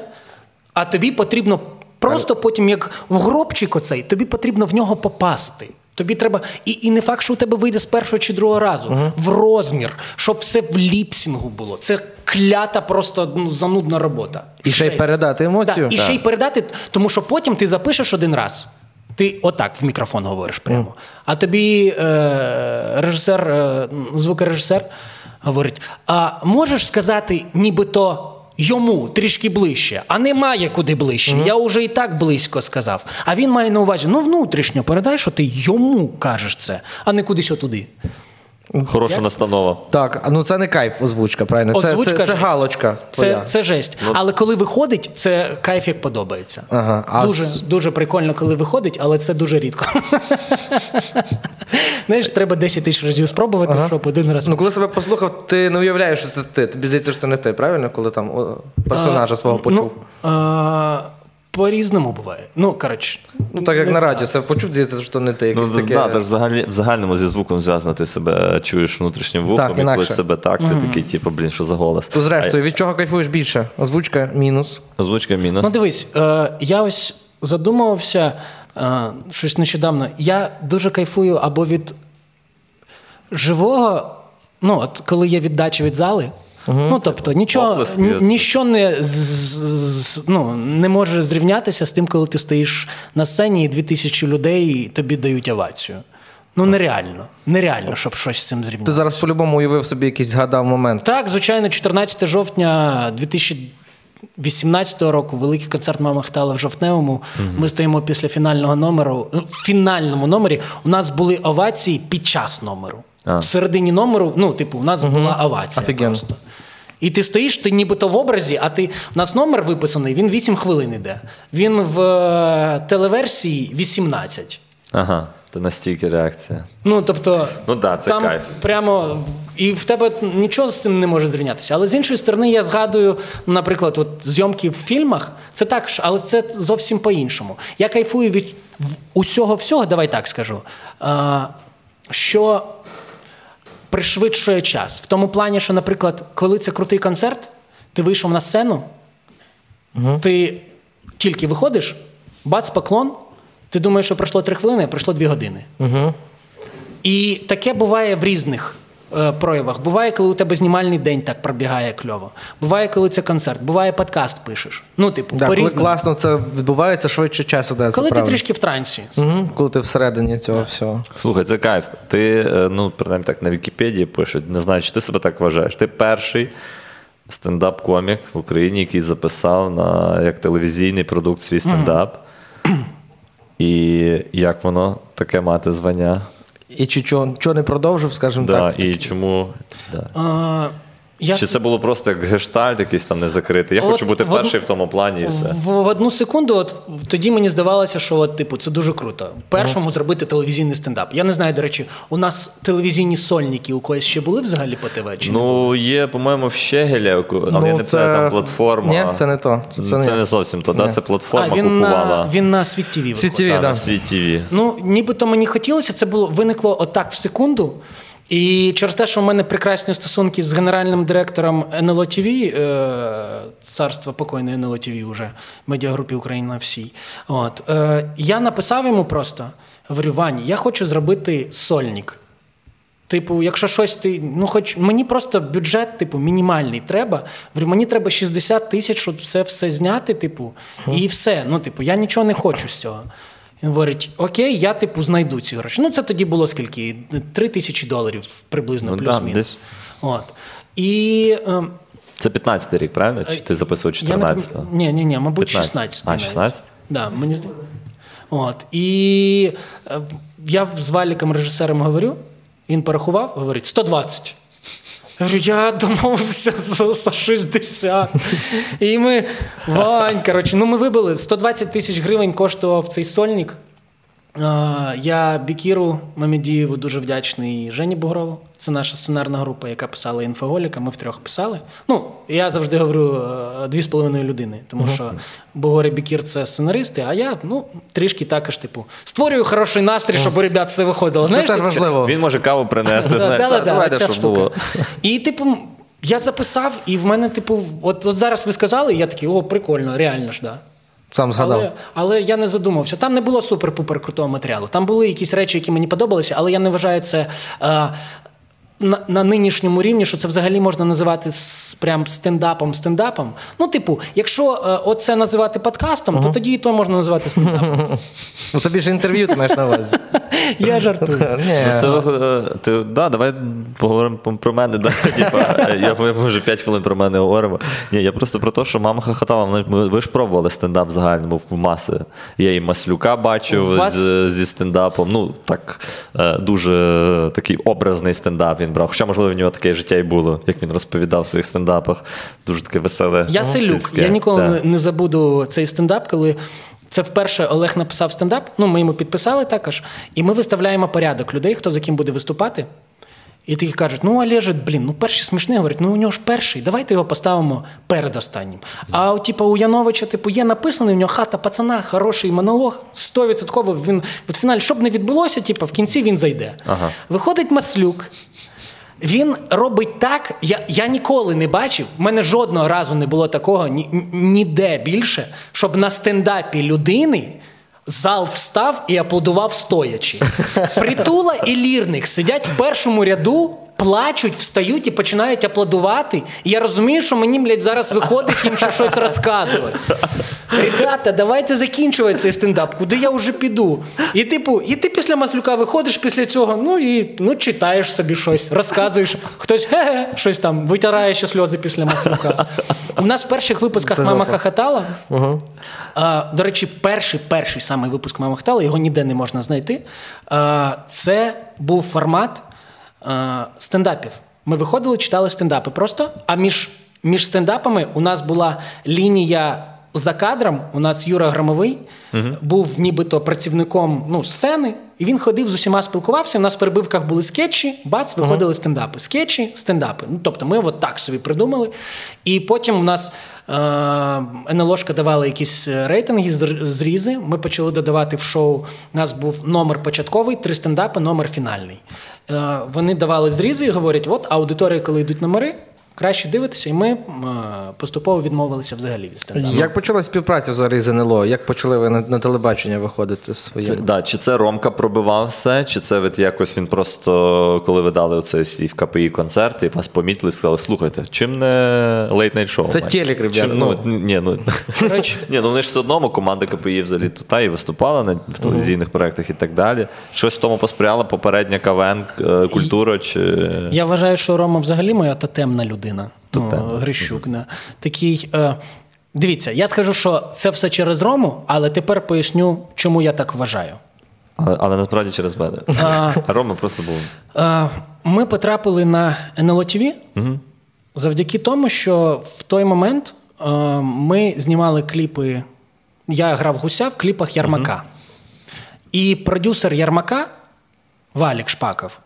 а тобі потрібно просто потім, як в гробчик оцей, тобі потрібно в нього попасти. Тобі треба. І і не факт, що у тебе вийде з першого чи другого разу. uh В розмір, щоб все в ліпсінгу було. Це клята, просто ну, занудна робота. І ще й передати емоцію. Да, І ще й передати, тому що потім ти запишеш один раз. Ти отак в мікрофон говориш прямо. Mm. А тобі е, режисер, е, звукорежисер говорить: а можеш сказати, нібито йому трішки ближче, а немає куди ближче. Mm-hmm. Я вже і так близько сказав. А він має на увазі: ну внутрішньо передай, що ти йому кажеш це, а не кудись отуди. Хороша Як? настанова. Так, а ну це не кайф озвучка, правильно? Це, Озвучка це, це жесть. галочка. Твоя. Це, це жесть. Але коли виходить, це кайф як подобається. Ага, а дуже, з- дуже прикольно, коли виходить, але це дуже рідко. Знаєш, треба 10 тисяч разів спробувати, щоб один раз. Ну, коли себе послухав, ти не уявляєш, що це ти. Тобі здається, що це не ти, правильно? Коли там о, персонажа свого почув. Ну, а, по-різному буває. Ну, коротше. Ну, так як не на радіо, себе почув, здається, що не ти. Ну, Якесь таке... да, тож взагалі, в загальному зі звуком зв'язано, ти себе чуєш внутрішнім вухом, Так, і коли себе так, ти такий, типу, блін, що за голос. То зрештою, від чого кайфуєш більше? Озвучка мінус. Озвучка мінус. Ну, дивись, е, я ось задумувався е, щось нещодавно. Я дуже кайфую або від живого, ну, от коли є віддача від зали. Ну, тобто, нічого, Оплески, ні- ніщо не, з, з- ну, не може зрівнятися з тим, коли ти стоїш на сцені і дві тисячі людей тобі дають овацію. Ну, нереально. Нереально, щоб щось з цим зрівняти. Ти зараз по-любому уявив собі якийсь згадав момент. Так, звичайно, 14 жовтня 2018 року великий концерт Мама Хтала в жовтневому. Ми стоїмо після фінального номеру. В фінальному номері у нас були овації під час номеру. А. В середині номеру, ну, типу, у нас була овація. Офігенно. просто. І ти стоїш, ти нібито в образі, а ти. У нас номер виписаний, він 8 хвилин іде. Він в е, телеверсії 18. Ага, то настільки реакція. Ну, тобто, Ну да, це там кайф. прямо і в тебе нічого з цим не може зрівнятися. Але з іншої сторони, я згадую, наприклад, от зйомки в фільмах, це також, але це зовсім по-іншому. Я кайфую від усього всього, давай так скажу, що пришвидшує час. В тому плані, що, наприклад, коли це крутий концерт, ти вийшов на сцену, ти тільки виходиш, бац, поклон, ти думаєш, що пройшло три хвилини, а пройшло дві години. І таке буває в різних проявах. Буває, коли у тебе знімальний день так пробігає кльово. Буває, коли це концерт, буває подкаст пишеш. Ну, типу, Да, коли класно це відбувається, швидше час іде. Коли це ти трішки в трансі. Угу, коли ти всередині цього всього. Слухай, це кайф. Ти, е, ну, принаймні так на Вікіпедії пишуть, не знаю, чи ти себе так вважаєш. Ти перший стендап-комік в Україні, який записав на як телевізійний продукт свій стендап. І як воно таке мати звання? І чи чого, чо не продовжив, скажімо Да, так. і чому? Да. А, я Чи це було просто як гештальт якийсь там не закритий? Я От хочу бути в перший в тому плані і все. В, в одну секунду, от тоді мені здавалося, що от, типу, це дуже круто. Першому зробити телевізійний стендап. Я не знаю, до речі, у нас телевізійні сольники у когось ще були взагалі по ТВ? Чи не? Ну, є, по-моєму, в Щегеля, але я не знаю, там платформа. Ні, це не то. Це, Це, це не. не зовсім то, да? Це платформа а, він на, купувала він на Sweet TV. Sweet TV, да. на ТВ. Ну, нібито мені хотілося, це було виникло отак в секунду. І через те, що в мене прекрасні стосунки з генеральним директором НЛО ТВ, е, царство покойне НЛО ТВ уже, медіагрупі Україна всій. От, е, я написав йому просто: говорю, Вань, я хочу зробити сольник. Типу, якщо щось ти. Ну, хоч мені просто бюджет, типу, мінімальний треба. Говорю, мені треба 60 тисяч, щоб це все зняти, типу, і все. Ну, типу, я нічого не хочу з цього. Він говорить: Окей, я типу знайду ці гроші. Ну, це тоді було скільки? 3 тисячі доларів приблизно, Ну, плюс-мінус. десь- От. І. ем, Це 15-й рік, правильно? Чи ти записував 14-го? Ні, ні, ні, мабуть, 15. 16. А, 16? Да, мені От. І е, я з Валіком режисером говорю, він порахував, говорить 120. Я говорю, я домовився за, за 60. І ми, Вань, коротше, ну ми вибили 120 тисяч гривень коштував цей сольник. Я Бікіру Мамедієву дуже вдячний Жені Бугрову. Це наша сценарна група, яка писала інфоголіка. Ми втрьох писали. Ну, я завжди говорю е, дві з половиною людини, тому що Бугор і Бікір це сценаристи, а я ну, трішки також, типу, створюю хороший настрій, щоб у ребят все виходило. Це теж важливо. Він може каву принести, знаєш. да, да, «Та, да, давайте, ця щоб штука. було. І, типу, я записав, і в мене, типу, от, от зараз ви сказали, і я такий, о, прикольно, реально ж, да. Сам згадав. Але, але я не задумався. Там не було супер-пупер крутого матеріалу. Там були якісь речі, які мені подобалися, але я не вважаю це. Е, на, на нинішньому рівні, що це взагалі можна називати прям стендапом стендапом. Ну, типу, якщо е, оце називати подкастом, то тоді і то можна називати стендапом. Ну, це більше інтерв'ю ти маєш на увазі. Я жартую. Ну, це, е, ти, да, давай поговоримо про мене. Да, типа, я, ми вже 5 хвилин про мене говоримо. Ні, я просто про те, що мама хохотала. Ви ж пробували стендап в загальному в маси. Я і Маслюка бачив з, зі стендапом. Ну, так, е, дуже такий образний стендап він брав. Хоча, можливо, в нього таке життя і було, як він розповідав в своїх стендапах. Дуже таке веселе. Я селюк. сільське. Я ніколи Да. не- забуду цей стендап, коли. Це вперше Олег написав стендап. Ну, ми йому підписали також, і ми виставляємо порядок людей, хто за ким буде виступати. І такі кажуть: ну Олеже, блін, ну перший смішний, говорить, ну у нього ж перший, давайте його поставимо перед останнім. А от, типу, у Яновича, типу, є написаний, в нього хата пацана, хороший монолог, 100% він в фіналі, щоб не відбулося, типу, в кінці він зайде. Ага. Виходить Маслюк. Він робить так, я, я ніколи не бачив, в мене жодного разу не було такого ні, ніде більше, щоб на стендапі людини зал встав і аплодував стоячи. Притула і лірник сидять в першому ряду, плачуть, встають і починають аплодувати. І я розумію, що мені, блядь, зараз виходить їм ще щось розказувати. Ребята, давайте закінчувати цей стендап, куди я вже піду. І типу, і ти після Маслюка виходиш після цього, ну і ну, читаєш собі щось, розказуєш, хтось ге щось там витирає ще сльози після Маслюка. У нас в перших випусках мама жопа. хохотала. А, до речі, перший перший самий випуск мама хохотала, його ніде не можна знайти. А, це був формат стендапів. Ми виходили, читали стендапи просто, а між, між стендапами у нас була лінія. За кадром у нас Юра Громовий був нібито працівником ну, сцени, і він ходив з усіма спілкувався. У нас в перебивках були скетчі, бац, виходили стендапи. Скетчі, стендапи. Ну, тобто ми от так собі придумали. І потім у нас е- НЛОшка давала якісь е, рейтинги, зрізи. Ми почали додавати в шоу. У нас був номер початковий, три стендапи, номер фінальний. Е- вони давали зрізи і говорять: от аудиторія, коли йдуть номери. Краще дивитися, і ми е, поступово відмовилися взагалі від стендапу. Як почалась співпраця взагалі з НЛО? Як почали ви на, на телебачення виходити своє? Да, чи це Ромка пробивав все, чи це от якось він просто, коли ви дали оцей свій в КПІ концерт, і вас помітили сказали, слухайте, чим не late night show? Це телек, ребята, ну. ну, ні, ну, ні, ну вони ж все одно, команда КПІ взагалі тут та і виступала на, в телевізійних проєктах і так далі. Щось тому посприяла попередня КВН, е, культура чи. Я вважаю, що Рома взагалі моя тотемна людина. Ну, Тотемна. Грищук. Такий. Е, дивіться, я скажу, що це все через Рому, але тепер поясню, чому я так вважаю. Але, але насправді через мене. А Рома просто був. Е, ми потрапили на НЛО ТВ завдяки тому, що в той момент е, ми знімали кліпи. Я грав гуся в кліпах Ярмака. І продюсер Ярмака, Валік Шпаков,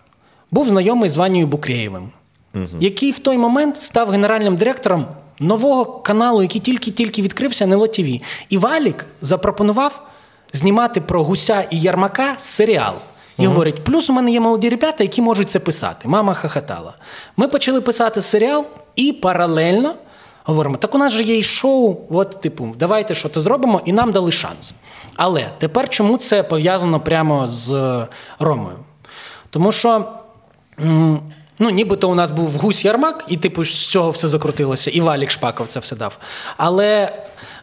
був знайомий з Ванією Букреєвим, який в той момент став генеральним директором нового каналу, який тільки-тільки відкрився НЛО ТВ. І Валік запропонував знімати про гуся і Ярмака серіал. І говорить: плюс у мене є молоді ребята, які можуть це писати. Мама хохотала. Ми почали писати серіал і паралельно говоримо: так у нас же є і шоу, от, типу, давайте що то зробимо, і нам дали шанс. Але тепер чому це пов'язано прямо з е, Ромою? Тому що. м, Ну, нібито у нас був гусь Ярмак, і типу з цього все закрутилося, і Валік Шпаков це все дав. Але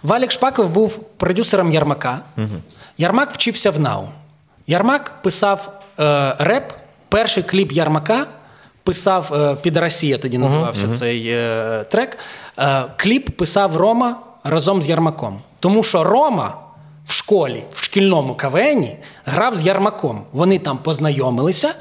Валік Шпаков був продюсером Ярмака. Ярмак вчився в НАУ. Ярмак писав е, реп. Перший кліп Ярмака писав е, під Росія, тоді називався цей е, трек. Е, кліп писав Рома разом з Ярмаком. Тому що Рома в школі, в шкільному кавені грав з Ярмаком. Вони там познайомилися,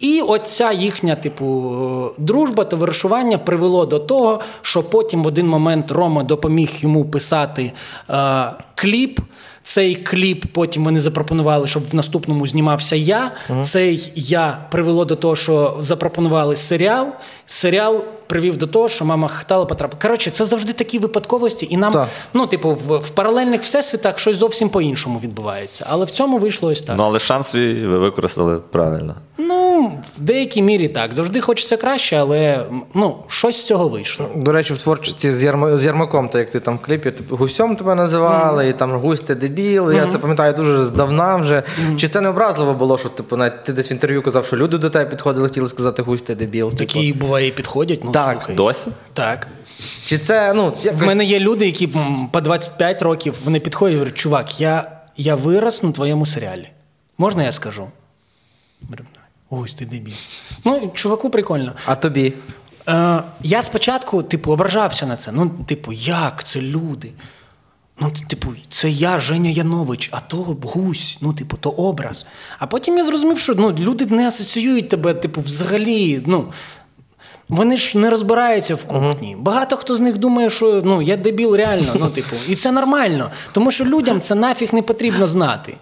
і оця їхня, типу, дружба, товаришування привело до того, що потім в один момент Рома допоміг йому писати е, кліп. Цей кліп потім вони запропонували, щоб в наступному знімався я. Цей я привело до того, що запропонували серіал. Серіал привів до того, що мама хтала потрапила. Коротше, це завжди такі випадковості, і нам, Так. ну, типу, в, в паралельних всесвітах щось зовсім по-іншому відбувається. Але в цьому вийшло ось так. Ну, але шанс ви використали правильно. Ну, в деякій мірі так. Завжди хочеться краще, але ну, щось з цього вийшло. До речі, в творчості з, Ярмо, з Ярмаком, то як ти там в кліпі типу, гусьом тебе називали, і там гусь ти дебіл. Я це пам'ятаю дуже здавна вже. Чи це не образливо було, що типу, навіть ти десь в інтерв'ю казав, що люди до тебе підходили, хотіли сказати гусь ти дебіл. Типу. Такі буває і підходять. Ну, Так. слухай. Досі? Так. Чи це, ну, якось... В мене є люди, які по 25 років вони підходять і говорять, чувак, я, я вирос на твоєму серіалі. Можна я скажу? Ось ти дебіл. Ну, чуваку прикольно. А тобі? Е, я спочатку, типу, ображався на це. Ну, типу, як це люди? Ну, типу, це я, Женя Янович, а то гусь, ну, типу, то образ. А потім я зрозумів, що ну, люди не асоціюють тебе, типу, взагалі. ну, Вони ж не розбираються в кухні. Багато хто з них думає, що ну, я дебіл реально. ну, типу, І це нормально. Тому що людям це нафіг не потрібно знати.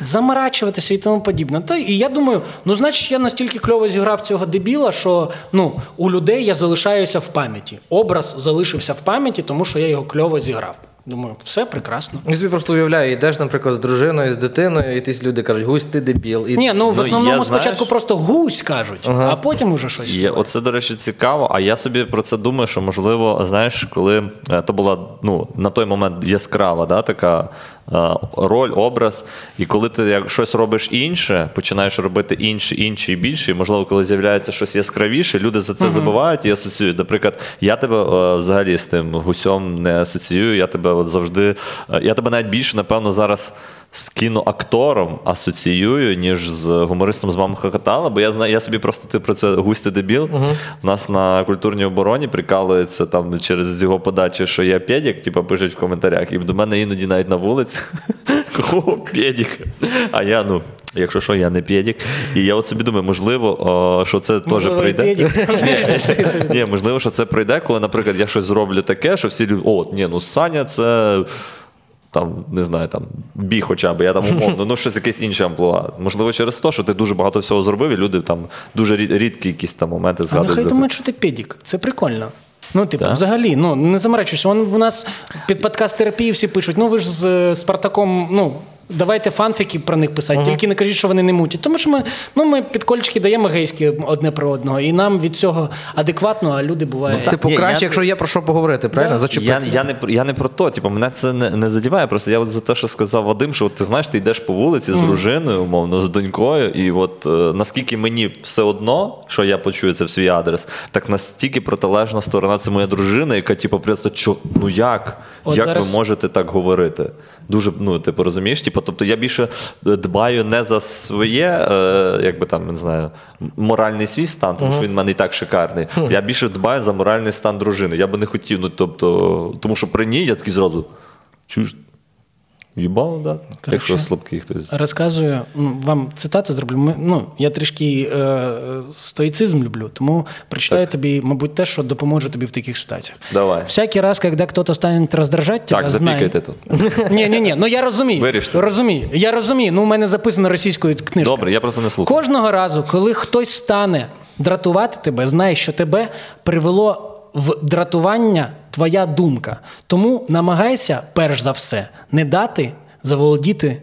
Замарачуватися і тому подібне. Та, і я думаю, ну, значить, я настільки кльово зіграв цього дебіла, що ну, у людей я залишаюся в пам'яті. Образ залишився в пам'яті, тому що я його кльово зіграв. Думаю, все прекрасно. Я собі просто уявляю, йдеш, наприклад, з дружиною, з дитиною, і ті люди кажуть, гусь, ти дебіл. І... Ні, ну в Ну, основному я, спочатку знаєш- просто гусь кажуть, а потім уже щось. Є, оце, до речі, цікаво. А я собі про це думаю, що можливо, знаєш, коли е, то була ну, на той момент яскрава да, така роль, образ. І коли ти як щось робиш інше, починаєш робити інше, інше і більше, і можливо, коли з'являється щось яскравіше, люди за це забувають і асоціюють. Наприклад, я тебе е, взагалі з тим гусьом не асоціюю. Я тебе от завжди, е, я тебе навіть більше, напевно, зараз. З кіноактором асоціюю, ніж з гумористом з мами хохотала, бо я знаю, я собі просто ти про це густи дебіл. У нас на культурній обороні прикалується там через його подачі, що я педік, типу, пишуть в коментарях. І до мене іноді навіть на вулиці О, педік. А я, ну, якщо що, я не педік. І я от собі думаю, можливо, о, що це теж прийде. Ні, можливо, що це прийде, коли, наприклад, я щось зроблю таке, що всі люди, о, ні, ну Саня, це. Там, не знаю, там бій хоча б, я там умовно, ну щось якесь інше амплуа. Можливо, через те, що ти дуже багато всього зробив, і люди там дуже рідкі якісь там моменти А згадують. нехай за- думають, що ти педік. Це прикольно. Ну, типу, Так? взагалі, ну не заморачуйся. Вон в нас під подкаст терапії всі пишуть: ну ви ж з Спартаком, ну. Давайте фанфіки про них писати, тільки не кажіть, що вони не мутять. Тому що ми, ну, ми підкольчики даємо гейські одне про одного, і нам від цього адекватно, а люди бувають. Типу, Ні, краще, я- якщо є про що поговорити, правильно? Да. Зачепити. Я, я, не, про- я не про то, типу, мене це не, не задіває. Просто я от за те, що сказав Вадим, що от ти знаєш, ти йдеш по вулиці з дружиною, умовно, з донькою, і от е, наскільки мені все одно, що я почую це в свій адрес, так настільки протилежна сторона це моя дружина, яка, типу, просто що, ну як? От як зараз- ви можете так говорити? Дуже, ну, типу, розумієш? Типу, тобто я більше дбаю не за своє, е, якби там, не знаю, моральний свій стан, тому що він в мене і так шикарний. Я більше дбаю за моральний стан дружини. Я би не хотів, ну тобто, тому що при ній я такий зразу. Чуєш? Їбало дати? Якщо слабкий хтось. Розказую ну, вам цитату зроблю. Ми, ну, я трішки е, стоїцизм люблю, тому прочитаю тобі, мабуть, те, що допоможе тобі в таких ситуаціях. Давай. Всякий раз, когда кто-то станет раздражать тебя, Так, знай... запікайте тут. Ні, ні, ні, ну я розумію. Виріште. Розумію. Я розумію. Ну, у мене записано російською книжкою. Добре, я просто не слухаю. Кожного разу, коли хтось стане дратувати тебе, знай, що тебе привело в дратування твоя думка. Тому намагайся, перш за все, не дати заволодіти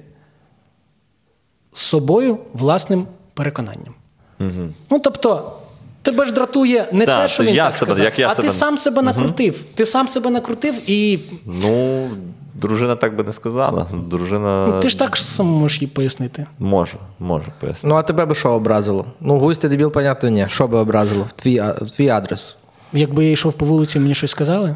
собою власним переконанням. Угу. Ну, тобто. Тебе ж дратує не Так, те, що він я так себе- сказав, як я а ти сам себе накрутив. Ти сам себе накрутив і Ну, дружина так би не сказала. Дружина ну, ти ж так сам можеш їй пояснити. може, може пояснити. Ну, а тебе би що образило? Ну, гусь ти дебіл, понятно, ні. Що би образило в твій, в твій адрес? Якби я йшов по вулиці, мені щось сказали.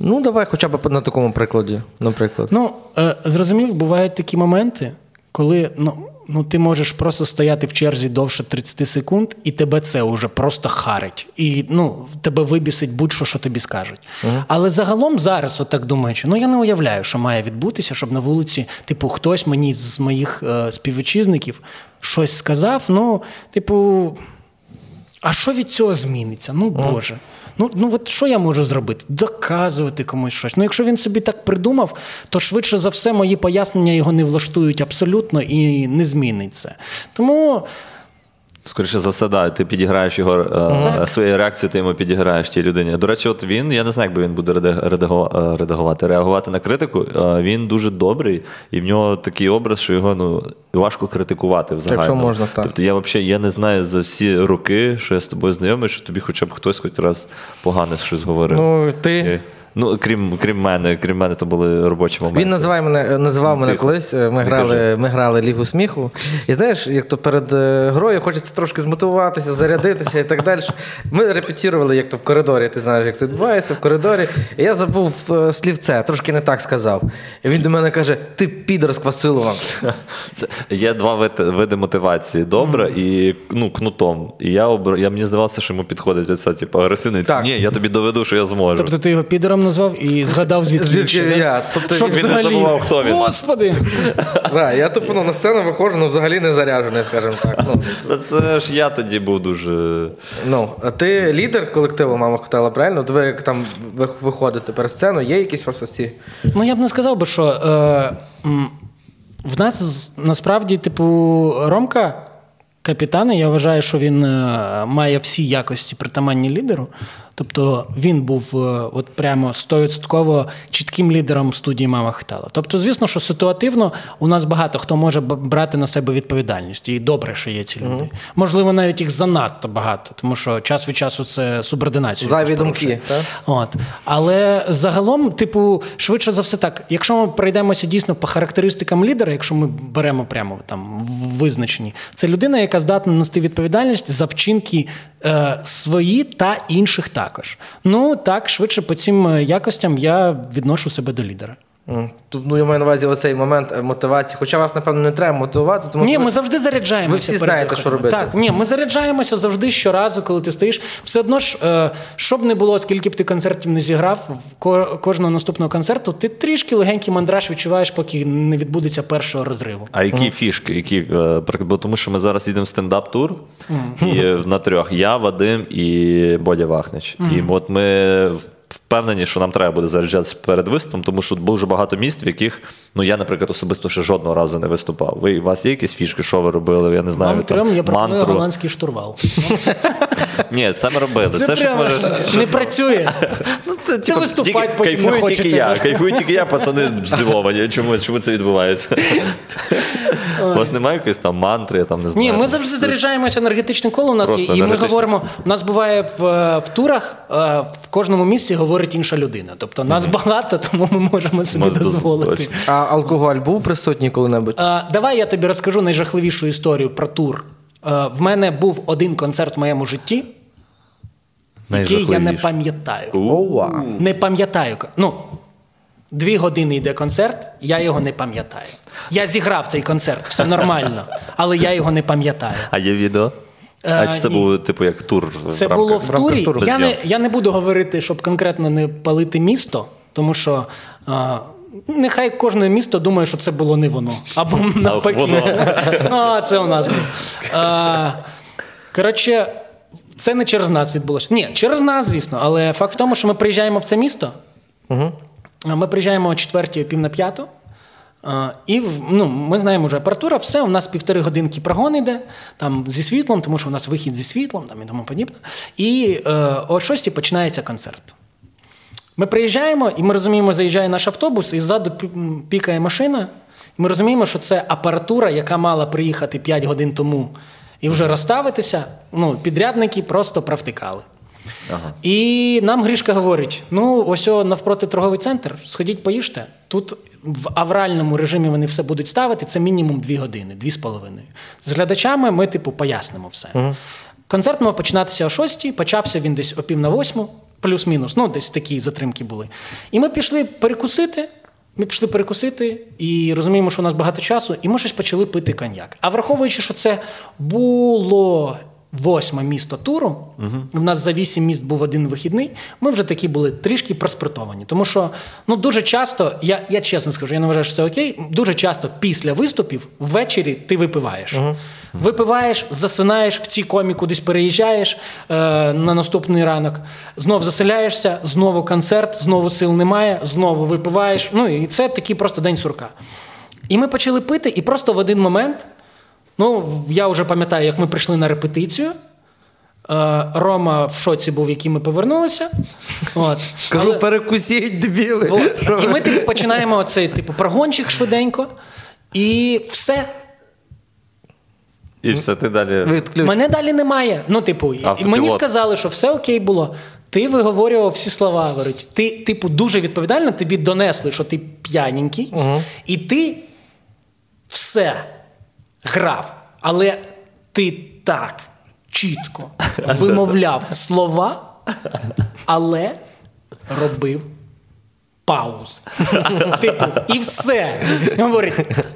Ну, давай хоча б на такому прикладі, наприклад. Ну, е, зрозумів, бувають такі моменти, коли ну, ну, ти можеш просто стояти в черзі довше 30 секунд, і тебе це вже просто харить. І ну, тебе вибісить будь-що, що тобі скажуть. Але загалом зараз, отак думаючи, ну я не уявляю, що має відбутися, щоб на вулиці, типу, хтось мені з моїх е, співвітчизників щось сказав. Ну, типу, а що від цього зміниться? Ну, Боже. Ну, ну от що я можу зробити? Доказувати комусь щось. Ну, якщо він собі так придумав, то швидше за все мої пояснення його не влаштують абсолютно і не зміниться. Тому Скоріше за все, да, ти підіграєш його е, своєю реакцією, ти йому підіграєш тій людині. До речі, от він, я не знаю, як би він буде реда- редаго- е, редагувати, реагувати на критику. Е, Він дуже добрий, і в нього такий образ, що його ну, важко критикувати взагалі. Якщо можна, так. Тобто я взагалі я не знаю за всі роки, що я з тобою знайомий, що тобі хоча б хтось хоч раз погане щось говорив. Ну, І- ти. Ну, крім крім мене, крім мене, то були робочі моменти. Він називає мене, називав мене Тихо. колись. Ми грали, ми грали Лігу сміху. І знаєш, як то перед е, грою хочеться трошки змотивуватися, зарядитися і так далі. Ми репетірували, як то в коридорі. Ти знаєш, як це відбувається в коридорі. І я забув е, слівце, трошки не так сказав. І він до мене каже: ти підор з Квасилова. Це, є два види, мотивації: добре і ну, кнутом. І я обр... я мені здавалося, що йому підходить оце, типу, агресивний. Ні, я тобі доведу, що я зможу. Тобто ти його підером назвав і згадав звідки. Звідки я? Тобто Щоб він не взагалі... забував, хто він. Господи! Да, я типу ну, на сцену виходжу, ну взагалі не заряджений, скажімо так. Ну, Це ж я тоді був дуже. ну, а ти лідер колективу, мама хотіла, правильно? От ви як там виходите перед сцену, є якісь вас оці? Ну я б не сказав би, що е, в нас насправді, типу, Ромка, капітан, я вважаю, що він е, має всі якості притаманні лідеру. Тобто він був е, от прямо 100% чітким лідером студії Мама Хитала. Тобто, звісно, що ситуативно у нас багато хто може брати на себе відповідальність. І добре, що є ці люди. Можливо, навіть їх занадто багато, тому що час від часу це субординація. Зайві думки, так? От. Але загалом, типу, швидше за все так, якщо ми пройдемося дійсно по характеристикам лідера, якщо ми беремо прямо там визначені, це людина, яка здатна нести відповідальність за вчинки е, свої та інших також. Ну так, швидше по цим е, якостям я відношу себе до лідера. Ну, я маю на увазі оцей момент е, мотивації. Хоча вас, напевно, не треба мотивувати, тому Ні, ми завжди заряджаємося. ви всі знаєте, що робити. Так, ні, ми заряджаємося завжди щоразу, коли ти стоїш. Все одно ж, е, що б не було, скільки б ти концертів не зіграв, в ко- кожного наступного концерту ти трішки легенький мандраж відчуваєш, поки не відбудеться першого розриву. А які фішки? Які, е, бо тому що ми зараз їдемо в стендап-тур і е, на трьох. Я, Вадим і Бодя Вахнич. І от ми впевнені, що нам треба буде заряджатися перед виступом, тому що дуже багато міст, в яких ну я, наприклад, особисто ще жодного разу не виступав. Ви у вас є якісь фішки, що ви робили? Я не знаю. Там, я пропоную мантру. голландський штурвал. Ні, це ми робили. Це, Це, ж може. не працює. Ну, це, типу, виступати тільки- потім не кайфую хочеться. тільки я. Кайфую тільки я, пацани здивовані. Чому, чому це відбувається? У вас немає якоїсь там мантри, я там не знаю. Ні, ми завжди заряджаємося енергетичним колом. У нас є, Просто і ми говоримо. У нас буває в, е, в турах е, в кожному місці говорить інша людина. Тобто нас багато, тому ми можемо собі дозволити. точно. А алкоголь був присутній коли-небудь? Е, давай я тобі розкажу найжахливішу історію про тур. Е, в мене був один концерт в моєму житті, який я не пам'ятаю. Ова. Не пам'ятаю. Ну, дві години йде концерт, я його не пам'ятаю. Я зіграв цей концерт, все нормально, але я його не пам'ятаю. А є відео? Е, А чи це було, типу, як тур? Це рамках- було в турі. туру. Я не, я не буду говорити, щоб конкретно не палити місто, тому що. А, Нехай кожне місто думає, що це було не воно. Або навпаки. А, це у нас було. Коротше, це не через нас відбулося. Ні, через нас, звісно. Але факт в тому, що ми приїжджаємо в це місто. Ми приїжджаємо о четвертій, пів на п'яту. І в- ну, ми знаємо вже апаратура, все, у нас півтори годинки прогон йде, там зі світлом, тому що у нас вихід зі світлом там, і тому подібне. І е, о шостій починається концерт. Ми приїжджаємо, і ми розуміємо, заїжджає наш автобус, і ззаду пікає машина. І ми розуміємо, що це апаратура, яка мала приїхати 5 годин тому і вже розставитися. Ну, підрядники просто провтикали. І нам Гришка говорить: ну, ось навпроти торговий центр, сходіть, поїжте. Тут в авральному режимі вони все будуть ставити, це мінімум 2 години, 2,5. З глядачами ми, типу, пояснимо все. Концерт мав починатися о 6, почався він десь о пів на восьму, плюс-мінус, ну, десь такі затримки були. І ми пішли перекусити. Ми пішли перекусити і розуміємо, що у нас багато часу, і ми щось почали пити коньяк. А враховуючи, що це було восьме місто туру, у нас за вісім міст був один вихідний, ми вже такі були трішки проспиртовані. Тому що ну, дуже часто, я, я чесно скажу, я не вважаю, що це окей. Дуже часто після виступів ввечері ти випиваєш. Випиваєш, засинаєш в цій комі, кудись переїжджаєш е, на наступний ранок, знов заселяєшся, знову концерт, знову сил немає, знову випиваєш. Ну і це такий просто день сурка. І ми почали пити, і просто в один момент, ну я вже пам'ятаю, як ми прийшли на репетицію. Е, Рома в шоці був, який ми повернулися. От. Кажу, Але- перекусіть, дебіли. От. І ми типу, починаємо оцей типу, прогончик швиденько, і все. І все, ти далі. Відключ. Мене далі немає. Ну, типу, Автопілот. мені сказали, що все окей було. Ти виговорював всі слова. Говорить. Ти, типу, дуже відповідально тобі донесли, що ти п'яненький, угу. і ти все грав. Але ти так чітко вимовляв слова, але робив пауз. Типу, і все. Говорить,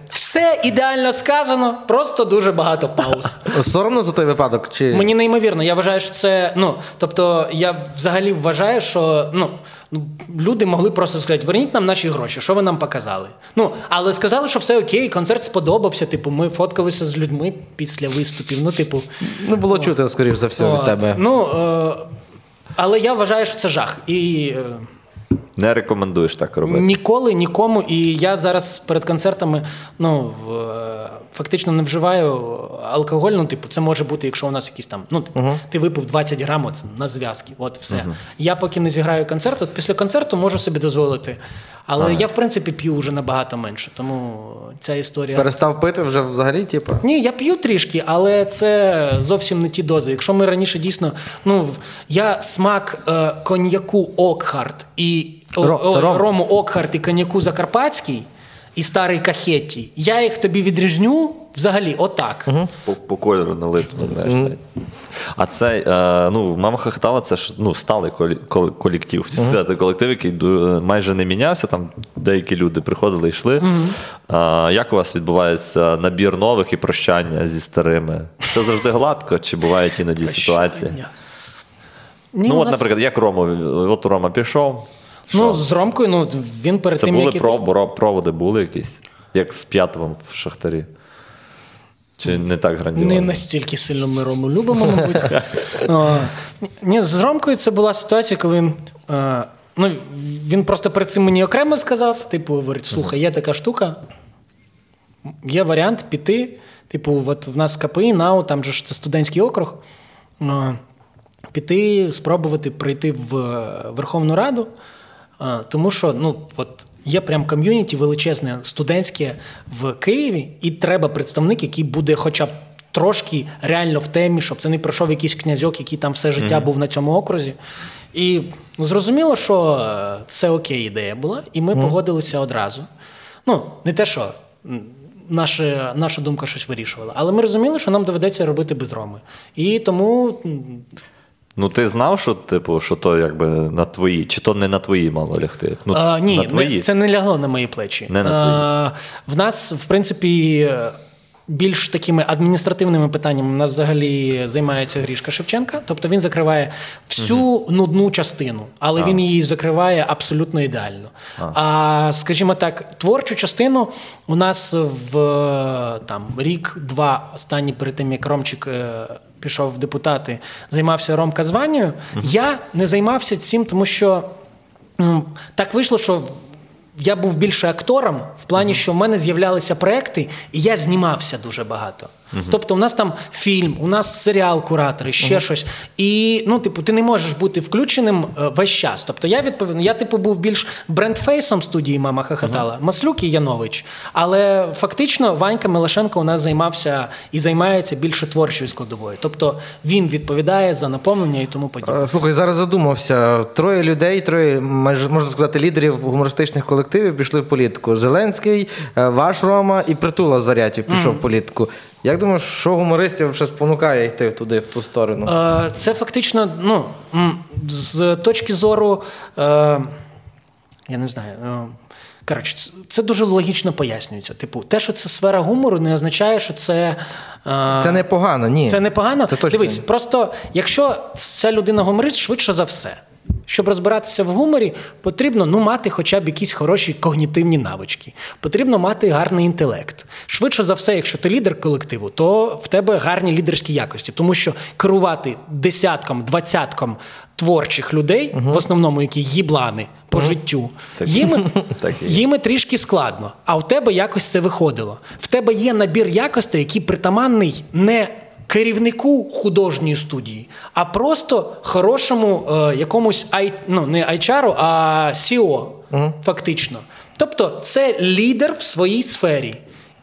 все ідеально сказано, просто дуже багато пауз. Соромно за той випадок? Чи... Мені неймовірно. Я вважаю, що це. Ну, тобто, я взагалі вважаю, що ну, ну, люди могли просто сказати: верніть нам наші гроші, що ви нам показали. Ну, але сказали, що все окей, концерт сподобався. Типу, ми фоткалися з людьми після виступів. Ну, типу, ну було о, чути, скоріш за все, від тебе. Ну, е, але я вважаю, що це жах. І. Е, не рекомендуєш так робити? Ніколи, нікому. І я зараз перед концертами ну, фактично не вживаю алкоголь. Ну, типу, це може бути, якщо у нас якісь там. Ну, uh-huh. ти випив 20 грам на зв'язки. От все. Uh-huh. Я поки не зіграю концерт, от після концерту можу собі дозволити. Але ага. я, в принципі, п'ю вже набагато менше. Тому ця історія. Перестав пити вже взагалі, типу? Ні, я п'ю трішки, але це зовсім не ті дози. Якщо ми раніше дійсно. Ну, я смак е, коньяку Окхарт і Ром, о, ром. рому Окхарт і коньяку Закарпатський і старий кахетті. Я їх тобі відрізню взагалі отак. Угу. По, по кольору налитому, знаєш. Угу. А це е, ну, мама хохотала, це ж ну, сталий колектив. Uh-huh. Колектив, який майже не мінявся. Там деякі люди приходили і йшли. Uh-huh. Як у вас відбувається набір нових і прощання зі старими? Це завжди гладко, чи бувають іноді ситуації? Ні, ну, от, нас... наприклад, як Рома, от Рома пішов. Що? Ну, з Ромкою, ну він перед Це тим, були як... Пров, проводи були якісь, як з п'ятовим в Шахтарі. Чи не так грандіозно? Не настільки сильно ми Рому любимо, мабуть. Ні, З Ромкою це була ситуація, коли він. Ну, Він просто перед цим мені окремо сказав: типу, говорить: слухай, є така штука, є варіант піти. Типу, от в нас КПІ, НАУ, там же ж це студентський округ. Піти, спробувати прийти в Верховну Раду, тому що ну, от Є прям ком'юніті величезне студентське в Києві, і треба представник, який буде, хоча б трошки реально в темі, щоб це не пройшов якийсь князьок, який там все життя mm-hmm. був на цьому окрузі. І ну, зрозуміло, що е, це окей ідея була, і ми mm-hmm. погодилися одразу. Ну, не те, що. Наша наша думка щось вирішувала. Але ми розуміли, що нам доведеться робити без роми. І тому Ну, ти знав, що типу, що то якби на твої, чи то не на твої мало лягти? Ну, а, Ні, на твої? це не лягло на мої плечі. Не на твої. А, В нас, в принципі, більш такими адміністративними питаннями у нас взагалі займається Грішка Шевченка. Тобто він закриває всю угу. нудну частину, але а. він її закриває абсолютно ідеально. А. а, скажімо так, творчу частину у нас в там рік-два останні перед тим, як Ромчик е, пішов в депутати, займався Ромка званню. Uh-huh. Я не займався цим, тому що м, так вийшло, що. Я був більше актором в плані, що в мене з'являлися проекти, і я знімався дуже багато. Uh-huh. Тобто, у нас там фільм, у нас серіал, куратори, ще uh-huh. щось. І ну, типу, ти не можеш бути включеним е, весь час. Тобто, я відповідно, я типу був більш брендфейсом студії Мама Хахатала, uh-huh. Маслюк і Янович. Але фактично Ванька Милашенко у нас займався і займається більше творчою складовою. Тобто він відповідає за наповнення і тому подібне. Е, слухай, зараз задумався. Троє людей, троє можна сказати, лідерів гумористичних колективів пішли в політику. Зеленський, е, ваш Рома і притула з варіатів пішов в політику. Як думаєш, що гумористів ще спонукає йти туди, в ту сторону? Е, це фактично, ну, з точки зору, е, я не знаю. Е, коротше, це дуже логічно пояснюється. Типу, те, що це сфера гумору, не означає, що це. Це не погано, ні. Це не погано. Це точно. Дивись, просто якщо ця людина гуморист, швидше за все. Щоб розбиратися в гуморі, потрібно ну, мати хоча б якісь хороші когнітивні навички. Потрібно мати гарний інтелект. Швидше за все, якщо ти лідер колективу, то в тебе гарні лідерські якості, тому що керувати десятком, двадцятком творчих людей, угу. в основному які їблани по угу. життю, так. їм, їм трішки складно. А в тебе якось це виходило. В тебе є набір якостей, який притаманний не керівнику художньої студії, а просто хорошому е, якомусь ай, ну, не HR, а CEO, угу. фактично. Тобто, це лідер в своїй сфері.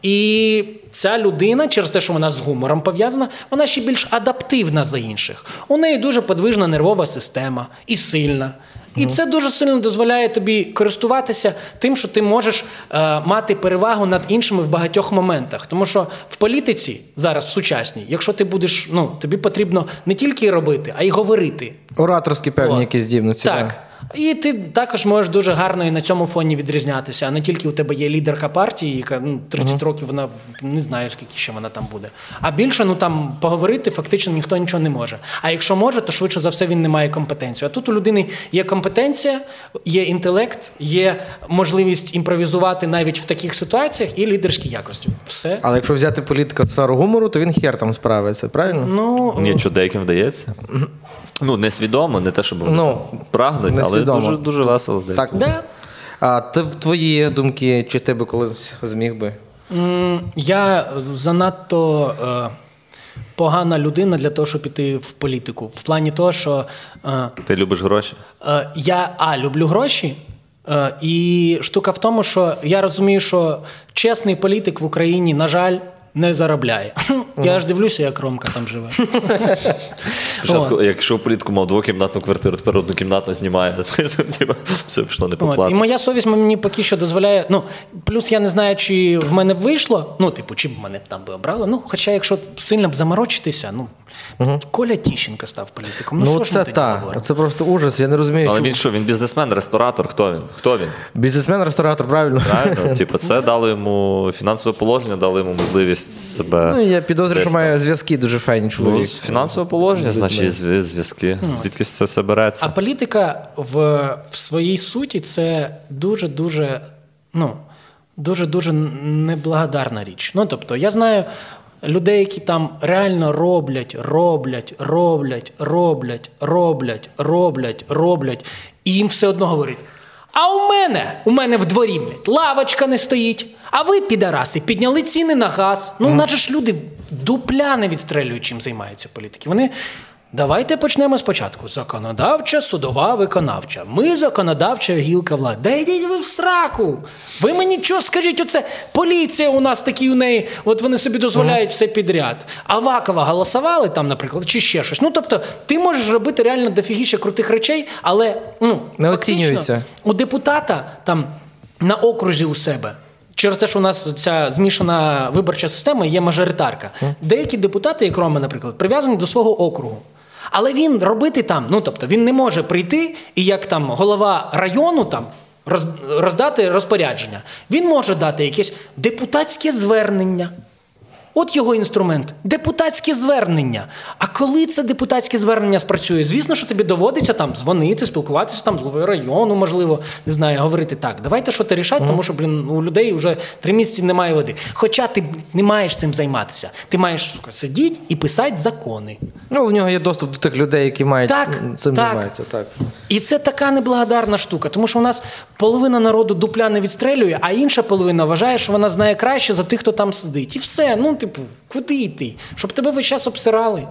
І ця людина, через те, що вона з гумором пов'язана, вона ще більш адаптивна за інших. У неї дуже подвижна нервова система і сильна. І це дуже сильно дозволяє тобі користуватися тим, що ти можеш е, мати перевагу над іншими в багатьох моментах. Тому що в політиці зараз сучасній, якщо ти будеш, ну тобі потрібно не тільки робити, а й говорити. Ораторські певні О, якісь здібності. Так. да. І ти також можеш дуже гарно і на цьому фоні відрізнятися. А не тільки у тебе є лідерка партії, яка ну, 30 років вона не знає, скільки ще вона там буде. А більше ну там поговорити фактично ніхто нічого не може. А якщо може, то швидше за все він не має компетенцію. А тут у людини є компетенція, є інтелект, є можливість імпровізувати навіть в таких ситуаціях і лідерські якості. Все. Але якщо взяти політика в сферу гумору, то він хер там справиться, правильно? Ну, Нічого деяким вдається. Ну, несвідомо, не те, щоб вони Ну, прагнуть, але дуже, дуже весело. Так. да. А ти в твої думки, чи ти би колись зміг би? Я занадто е, погана людина для того, щоб піти в політику. В плані того, що е, Ти любиш гроші? е, я а люблю гроші. е, І штука в тому, що я розумію, що чесний політик в Україні, на жаль, не заробляє. Я ж дивлюся, як Ромка там живе. Спочатку, якщо політку мав двокімнатну квартиру, тепер однокімнатну знімає. Знаєш, там, типу, все пішло не по і моя совість мені поки що дозволяє. Ну, плюс я не знаю, чи в мене вийшло. Ну, типу, чи б мене там би обрали. Ну, хоча, якщо сильно б заморочитися, ну. Коля Тіщенко став політиком. Ну, Ну, що ж це ми тоді так. говоримо? Це просто ужас. Я не розумію, Але чому. він що, він бізнесмен, ресторатор, хто він? Хто він? Бізнесмен, ресторатор, правильно? Правильно? Типу, це дало йому фінансове положення, дало йому можливість себе. Ну, я підозрюю, що має зв'язки дуже файні Ну, фінансове положення, значить, зв'язки. Звідки це все береться? А політика в, в своїй суті це дуже-дуже, ну, дуже-дуже неблагодарна річ. Ну, тобто, я знаю людей, які там реально роблять, роблять, роблять, роблять, роблять, роблять, роблять, і їм все одно говорять. А у мене, у мене в дворі, блядь, лавочка не стоїть. А ви, підараси, підняли ціни на газ. Ну, наче ж люди дупля не відстрелюють, чим займаються політики. Вони. Давайте почнемо спочатку. Законодавча, судова, виконавча. Ми законодавча гілка влади. Да йдіть ви в сраку. Ви мені що скажіть, оце поліція у нас такі у неї, от вони собі дозволяють все підряд. Авакова голосували там, наприклад, чи ще щось. Ну тобто, ти можеш робити реально дофігіше крутих речей, але ну, Не оцінюється. у депутата там на окрузі у себе. Через те, що у нас ця змішана виборча система є мажоритарка. Деякі депутати, як Рома, наприклад, прив'язані до свого округу. Але він робити там, ну тобто він не може прийти і як там голова району там роз- роздати розпорядження. Він може дати якесь депутатське звернення. От його інструмент депутатське звернення. А коли це депутатське звернення спрацює, звісно, що тобі доводиться там дзвонити, спілкуватися там з головою району, можливо, не знаю, говорити так. Давайте що ти рішати, тому що блін, у людей вже три місяці немає води. Хоча ти не маєш цим займатися. Ти маєш сука, сидіти і писати закони. Ну, у нього є доступ до тих людей, які мають Так, цим так. займаються. Так. І це така неблагодарна штука, тому що у нас половина народу дупля не відстрелює, а інша половина вважає, що вона знає краще за тих, хто там сидить. І все. Ну, типу, куди йти? Щоб тебе весь час обсирали.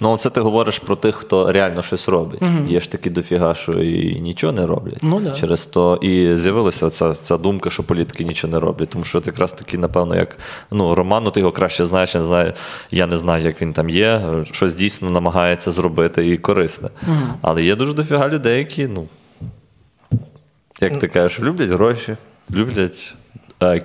Ну, це ти говориш про тих, хто реально щось робить. Є ж такі дофіга, що і нічого не роблять. Ну, да. Через то і з'явилася ця, ця думка, що політики нічого не роблять. Тому що от якраз таки, напевно, як ну, Роман, ну, ти його краще знаєш, я не знаю, я не знаю, як він там є, щось дійсно намагається зробити і корисне. Але є дуже дофіга людей, які, ну, як ти кажеш, люблять гроші, люблять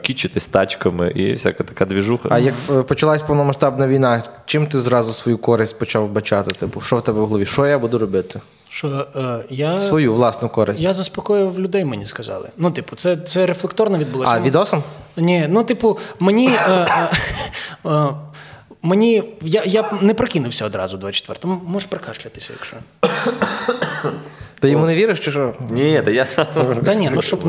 кічитись тачками і всяка така двіжуха. А як е, почалась повномасштабна війна, чим ти зразу свою користь почав бачати? Типу, що в тебе в голові? Що я буду робити? Що е, я, Свою власну користь. я заспокоював людей, мені сказали. Ну, типу, це, це рефлекторно відбулося. А відосом? Ні, ну, типу, мені. Е, е, е, Мені я, я не прокинувся одразу 24-му. Можеш прокашлятися, якщо. Ти йому не віриш, чи що? Ні, та я Та ні, ну щоб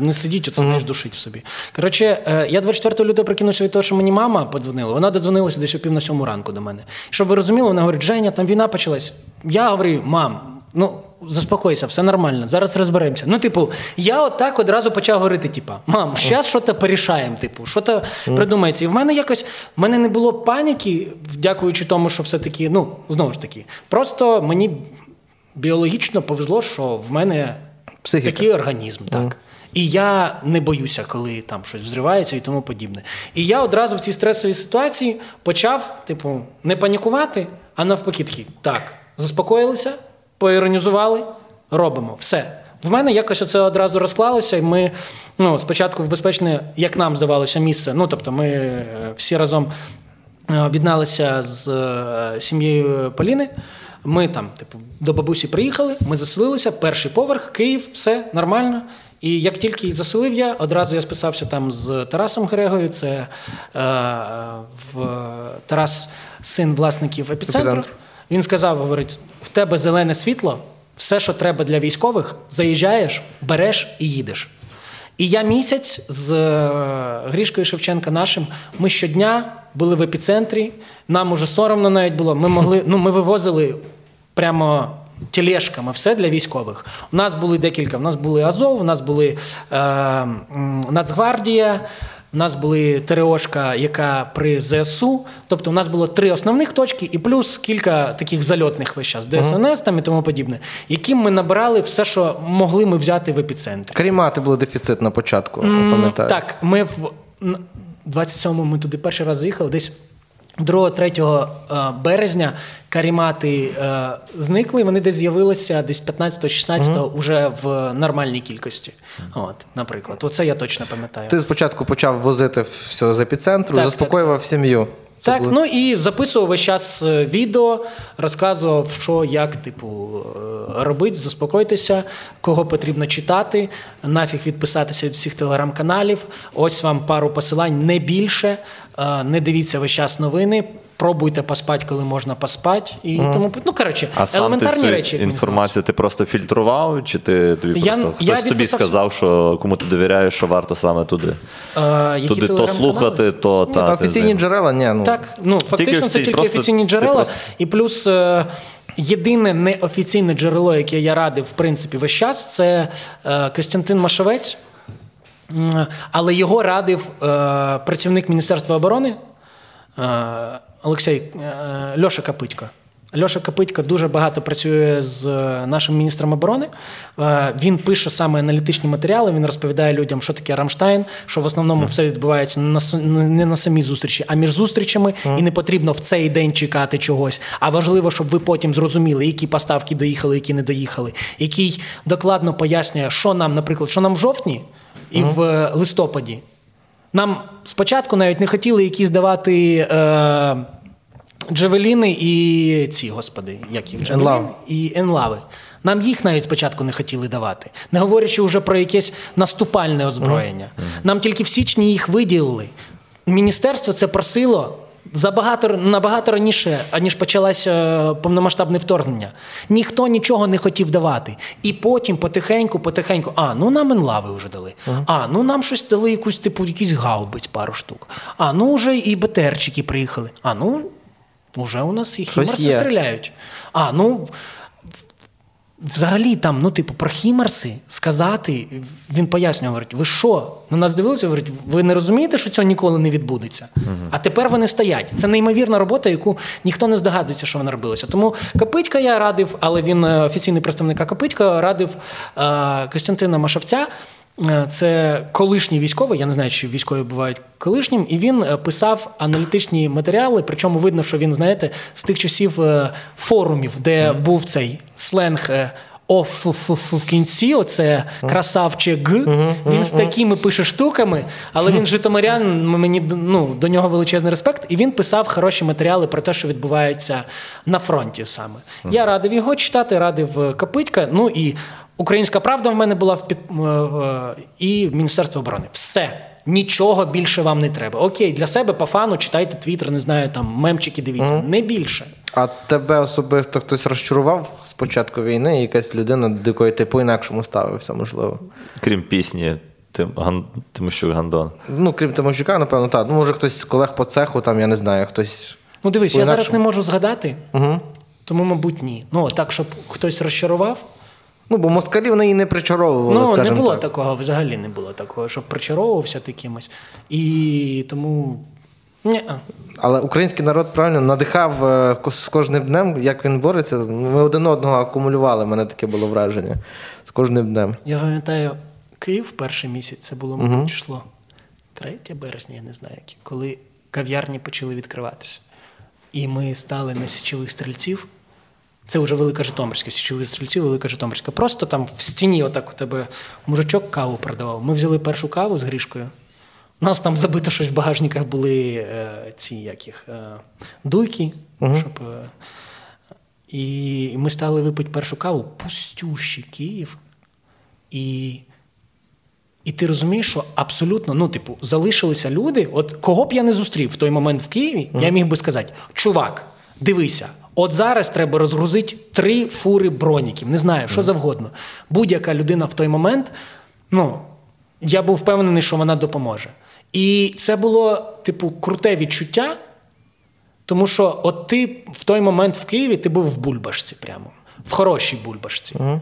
не сидіти, оце знаєш, душить в собі. Коротше, е, я 24 лютого прикинувся від того, що мені мама подзвонила. Вона додзвонилася десь о пів на сьому ранку до мене. Щоб ви розуміли, вона говорить: Женя, там війна почалась. Я говорю, мам, ну. Заспокойся, все нормально, зараз розберемося. Ну, типу, я отак одразу почав говорити: типа, мам, зараз щось порішаємо, типу, що то придумається. І в мене якось в мене не було паніки, дякуючи тому, що все-таки, ну, знову ж таки, просто мені біологічно повезло, що в мене Психіка. такий організм, так. І я не боюся, коли там щось взривається і тому подібне. І я одразу в цій стресовій ситуації почав, типу, не панікувати, а навпаки такий, так, заспокоїлися, поіронізували, робимо. Все. В мене якось це одразу розклалося, і ми ну, спочатку в безпечне, як нам здавалося, місце. Ну, тобто, ми е, всі разом е, об'єдналися з е, сім'єю Поліни. Ми там, типу, до бабусі приїхали, ми заселилися, перший поверх, Київ, все нормально. І як тільки заселив я, одразу я списався там з Тарасом Грегою. Це е, в Тарас, син власників епіцентру. «Епіцентр». Він сказав: говорить: в тебе зелене світло, все, що треба для військових, заїжджаєш, береш і їдеш. І я місяць з е, Грішкою Шевченка нашим. Ми щодня були в епіцентрі. Нам уже соромно навіть було. Ми могли, ну ми вивозили прямо тележками все для військових. У нас були декілька. У нас були Азов, у нас були е, Нацгвардія. У нас були ТРОшка, яка при ЗСУ. Тобто, у нас було три основних точки, і плюс кілька таких зальотних весь час, ДСНС там і тому подібне, яким ми набирали все, що могли ми взяти в епіцентрі. Карімати були дефіцит на початку, пам'ятаю. Так, ми в н- 27-му ми туди перший раз заїхали, десь 2-3 е, березня карімати е, зникли, вони десь з'явилися десь 15-16 уже в нормальній кількості. От, наприклад, оце я точно пам'ятаю. Ти спочатку почав возити все з епіцентру, Так, заспокоював сім'ю. Це Так, було- ну і записував весь час е, відео, розказував, що як, типу, е, робити, заспокойтеся, кого потрібно читати, нафіг відписатися від всіх телеграм-каналів. Ось вам пару посилань, не більше. Е, Не дивіться весь час новини. Пробуйте поспати, коли можна поспати. І тому ну коротше, А сам ти елементарні речі. інформацію ти просто фільтрував, чи ти тобі Я- просто я хтось тобі сказав, що кому ти довіряєш, що варто саме туди? здалося. Е, які туди то слухати, то Ну, та та ти офіційні знаєш. джерела, ні. Ну. Так, ну фактично це тільки просто- офіційні джерела, просто- і плюс е, єдине неофіційне джерело, яке я радив, в принципі, весь час, це е, Костянтин Машовець. Але його радив е, працівник Міністерства оборони е, Олексій е, Льоша Капитько. Льоша Капитько дуже багато працює з е, нашим міністром оборони. Е, Він пише саме аналітичні матеріали. Він розповідає людям, що таке Рамштайн, що в основному все відбувається не на самій зустрічі, а між зустрічами, і не потрібно в цей день чекати чогось. А важливо, щоб ви потім зрозуміли, які поставки доїхали, які не доїхали, який докладно пояснює, що нам, наприклад, що нам в жовтні і в листопаді. Нам спочатку навіть не хотіли якісь давати е, джевеліни і ці, господи, як їх джевеліни і енлави. Нам їх навіть спочатку не хотіли давати, не говорячи вже про якесь наступальне озброєння. Нам тільки в січні їх виділили. Міністерство це просило. Забагато набагато раніше, аніж почалося е, повномасштабне вторгнення. Ніхто нічого не хотів давати. І потім потихеньку, потихеньку, а ну нам енлави вже дали. А ну нам щось дали якусь типу якісь гаубиць, пару штук. А ну вже і БТРчики приїхали. А ну вже у нас і хімарси стріляють. А ну Взагалі, там, ну, типу, про хімарси сказати, він пояснює, говорить, ви що? На нас дивилися, говорить, ви не розумієте, що цього ніколи не відбудеться? А тепер вони стоять. Це неймовірна робота, яку ніхто не здогадується, що вона робилася. Тому Капитька я радив, але він е, офіційний представник Капитька радив е, Костянтина Машавця. Е, Це колишній військовий, я не знаю, чи військові бувають колишнім, і він е, писав аналітичні матеріали. Причому видно, що він, знаєте, з тих часів е, форумів, де був цей сленг. Оф в кінці, оце красавчик. Він з такими пише штуками, але він житомирян, мені ну, до нього величезний респект, і він писав хороші матеріали про те, що відбувається на фронті саме. Я радив його читати, радив Копитька. Ну і Українська правда в мене була в під е, е, і Міністерство оборони. Все. Нічого більше вам не треба. Окей, для себе по фану читайте твіттер, не знаю, там мемчики дивіться. Не більше. А тебе особисто хтось розчарував з початку війни, якась людина, до якої ти по-інакшому ставився, можливо. Крім пісні Тим, Ган, Тимощук Гандон. Ну, крім Тимощука, напевно, так. Ну, може, хтось з колег по цеху, там, я не знаю, хтось. Ну, дивись, я По-інакшому. зараз не можу згадати, Угу. тому, мабуть, ні. Ну, так, щоб хтось розчарував. Ну, бо москалі вони її не причаровували, Ну, не було так. такого, взагалі не було такого, щоб причаровувався ти кимось. І тому. Ні. Але український народ правильно надихав е, з кожним днем, як він бореться. Ми один одного акумулювали, мене таке було враження. З кожним днем. Я пам'ятаю, Київ перший місяць, це було мабуть, угу. число 3 березня, я не знаю, коли кав'ярні почали відкриватися. І ми стали на січових стрільців. Це вже Велика Житомирська, січових стрільців, Велика Житомирська. Просто там в стіні, отак у тебе мужичок каву продавав. Ми взяли першу каву з грішкою. У нас там забито щось в багажниках були е, ці яких, е, дуйки. Угу. щоб... Е, і ми стали випити першу каву, пустющий Київ. І і ти розумієш, що абсолютно, ну, типу, залишилися люди. От кого б я не зустрів в той момент в Києві, uh-huh. я міг би сказати: чувак, дивися, от зараз треба розгрузити три фури броніків. Не знаю, що завгодно. Будь-яка людина в той момент, ну, я був впевнений, що вона допоможе. І це було, типу, круте відчуття, тому що от ти в той момент в Києві ти був в бульбашці прямо, в хорошій бульбашці. Uh-huh.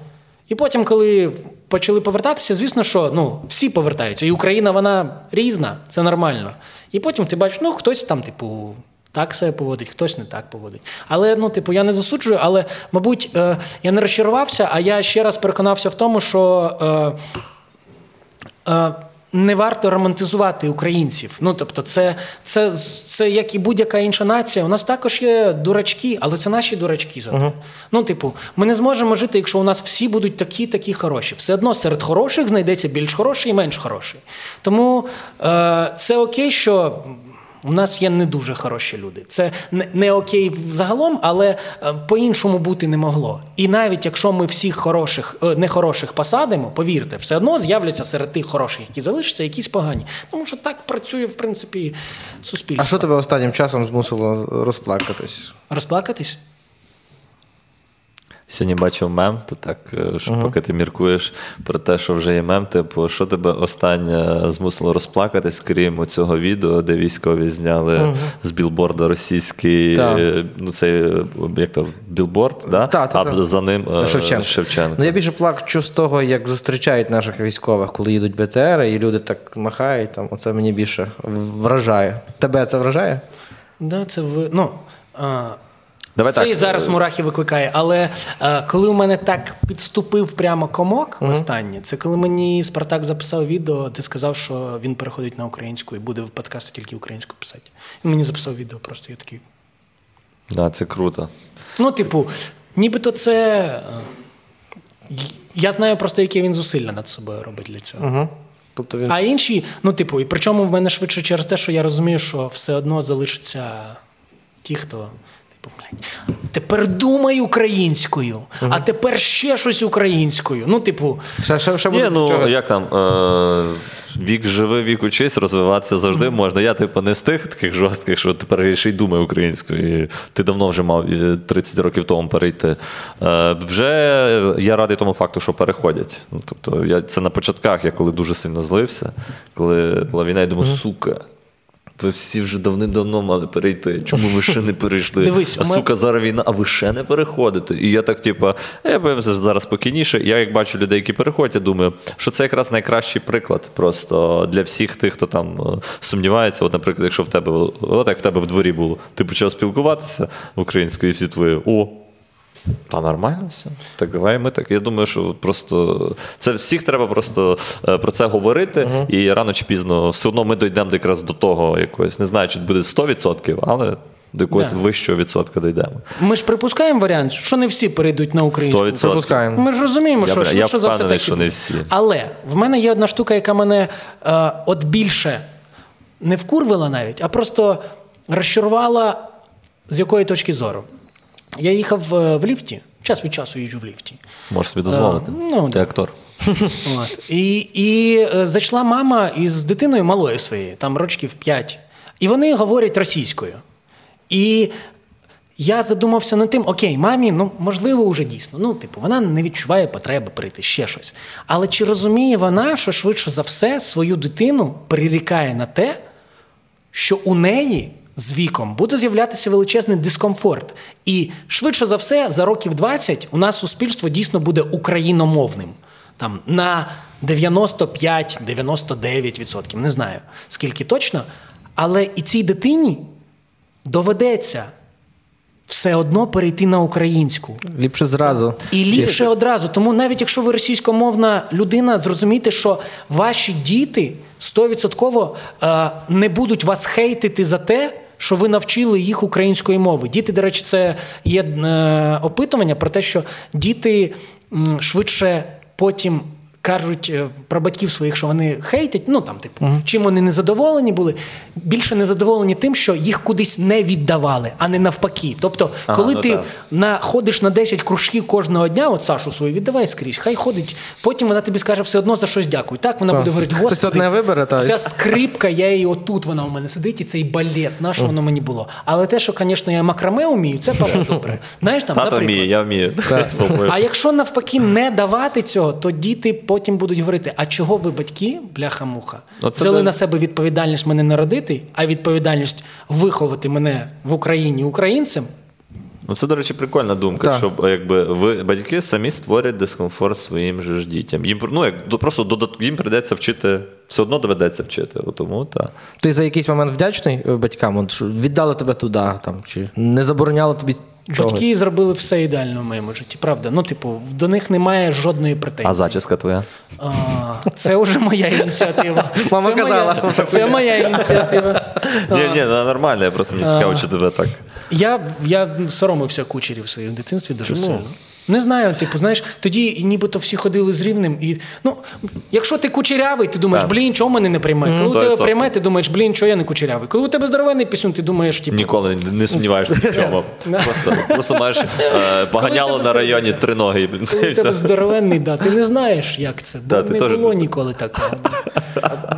І потім, коли почали повертатися, звісно, що ну, всі повертаються. І Україна, вона різна, це нормально. І потім ти бачиш, ну хтось там, типу, так себе поводить, хтось не так поводить. Але ну, типу, я не засуджую, але, мабуть, е, я не розчарувався, а я ще раз переконався в тому, що. Е, е, не варто романтизувати українців. Ну тобто, це це, це як і будь-яка інша нація. У нас також є дурачки, але це наші дурачки. Зато. Uh-huh. Ну, типу, ми не зможемо жити, якщо у нас всі будуть такі, такі хороші. Все одно серед хороших знайдеться більш хороший і менш хороший. Тому е, це окей, що у нас є не дуже хороші люди. Це не, окей взагалом, але е, по-іншому бути не могло. І навіть якщо ми всіх хороших, е, нехороших посадимо, повірте, все одно з'являться серед тих хороших, які залишаться, якісь погані. Тому що так працює, в принципі, суспільство. А що тебе останнім часом змусило розплакатись? Розплакатись? Сьогодні бачив мем, то так, е, що uh-huh. поки ти міркуєш про те, що вже є мем, типу, що тебе останнє змусило розплакатись, крім цього відео, де військові зняли uh-huh. з білборда російський, ну цей як то, білборд, да? та, та, а за ним е, Шевченко. Шевченко. Ну я більше плачу з того, як зустрічають наших військових, коли їдуть БТР, і люди так махають. Там, Оце мені більше вражає. Тебе це вражає? Да, це ви. Ну, а... Давай Це так. і зараз мурахи викликає. Але е, коли у мене так підступив прямо комок mm-hmm. останнє, це коли мені Спартак записав відео, де сказав, що він переходить на українську і буде в подкасті тільки українську писати. Він мені записав відео, просто я такий. Да, це круто. Ну, типу, нібито це. Е, я знаю просто, яке він зусилля над собою робить для цього. Угу. Тобто він... А інші, ну, типу, і причому в мене швидше через те, що я розумію, що все одно залишаться ті, хто. Тепер думай українською, uh а тепер ще щось українською. Ну, типу, ще, ще, ще Ні, ну, чогось. як там. Е- Вік живи, вік учись, розвиватися завжди можна. Я, типу, не з тих таких жорстких, що тепер ще й думаю українською. І Ти давно вже мав 30 років тому перейти. Е, Вже я радий тому факту, що переходять. Ну, Тобто, я це на початках, я коли дуже сильно злився, коли була війна, я думаю, сука. Ви всі вже давним-давно мали перейти. Чому ви ще не перейшли? Дивись, а сука, зараз війна, а ви ще не переходите. І я так, типу, я боюся зараз спокійніше. Я як бачу людей, які переходять, я думаю, що це якраз найкращий приклад просто для всіх тих, хто там е, сумнівається. От, наприклад, якщо в тебе от як в тебе в дворі було, ти почав спілкуватися українською, і всі твої о. Та нормально все. Так давай ми так. Я думаю, що просто це всіх треба просто е, про це говорити, uh-huh. і рано чи пізно все одно ми дійдемо якраз до того якогось. Не знаю, чи буде 100%, але до якогось да. вищого відсотка дійдемо. Ми ж припускаємо варіант, що не всі перейдуть на українську. 100%. Припускаємо. Ми ж розуміємо, що я, швидше за все так. що не всі. Але в мене є одна штука, яка мене е, от більше не вкурвила навіть, а просто розчарувала з якої точки зору. Я їхав е, в ліфті, час від часу їжджу в ліфті. Можеш собі дозволити. А, ну, Ти актор. От. І і е, зайшла мама із дитиною малою своєю, там рочків 5. І вони говорять російською. І я задумався над тим, окей, мамі, ну можливо, вже дійсно. Ну, типу, вона не відчуває потреби прийти ще щось. Але чи розуміє вона, що швидше за все свою дитину прирікає на те, що у неї з віком буде з'являтися величезний дискомфорт. І швидше за все, за років 20 у нас суспільство дійсно буде україномовним. Там на 95-99%, не знаю скільки точно. Але і цій дитині доведеться все одно перейти на українську. Ліпше зразу. І ліпше одразу. Тому навіть якщо ви російськомовна людина, зрозумійте, що ваші діти стовідсотково е, не будуть вас хейтити за те. Що ви навчили їх української мови? Діти, до речі, це є е, опитування про те, що діти швидше потім кажуть е, про батьків своїх, що вони хейтять. Ну там, типу, uh чим вони незадоволені були. Більше незадоволені тим, що їх кудись не віддавали, а не навпаки. Тобто, Ага, коли ну ти так. на ходиш на 10 кружків кожного дня, от Сашу свою віддавай скрізь, хай ходить. Потім вона тобі скаже все одно за щось дякую. Так вона Так. буде говорити, господи, одне вибере, так. ця скрипка, я її отут вона у мене сидить, і цей балет, на що воно мені було. Але те, що, звісно, я макраме вмію, це папа добре. Знаєш там, Тато наприклад. вміє, я вмію. А якщо навпаки не давати цього, то діти потім будуть говорити: а чого ви, батьки, бляха-муха, взяли да. на себе відповідальність мене народити, а відповідальність виховати мене в Україні українцем? Ну, це, до речі, прикольна думка, Так. щоб якби ви батьки самі створять дискомфорт своїм же ж дітям. Їм ну як просто додат, їм прийдеться вчити, все одно доведеться вчити. Тому так. Ти за якийсь момент вдячний батькам? От, що віддали тебе туди, там, чи не забороняли тобі? Батьки зробили все ідеально в моєму житті, правда. Ну, типу, до них немає жодної претензії. А зачіска твоя? А, це вже моя ініціатива. Мама це казала. Моя, це моя ініціатива. Ні, ні, ну, нормально, я просто мені цікаво, чи тебе так. Я, я соромився кучерів в своєму дитинстві дуже сильно. Не знаю, типу, знаєш, тоді нібито всі ходили з рівним. І, ну, якщо ти кучерявий, ти думаєш, Так. блін, чого мене не приймають? Коли у тебе 100%. ти думаєш, блін, чого я не кучерявий? Коли у тебе здоровенний пісюн, ти думаєш, типу, Ніколи не- не сумніваєшся в цьому. Просто, просто маєш е, поганяло на районі три ноги. коли у тебе все. здоровенний, да, ти не знаєш, як це. Бо Да, не було ніколи такого.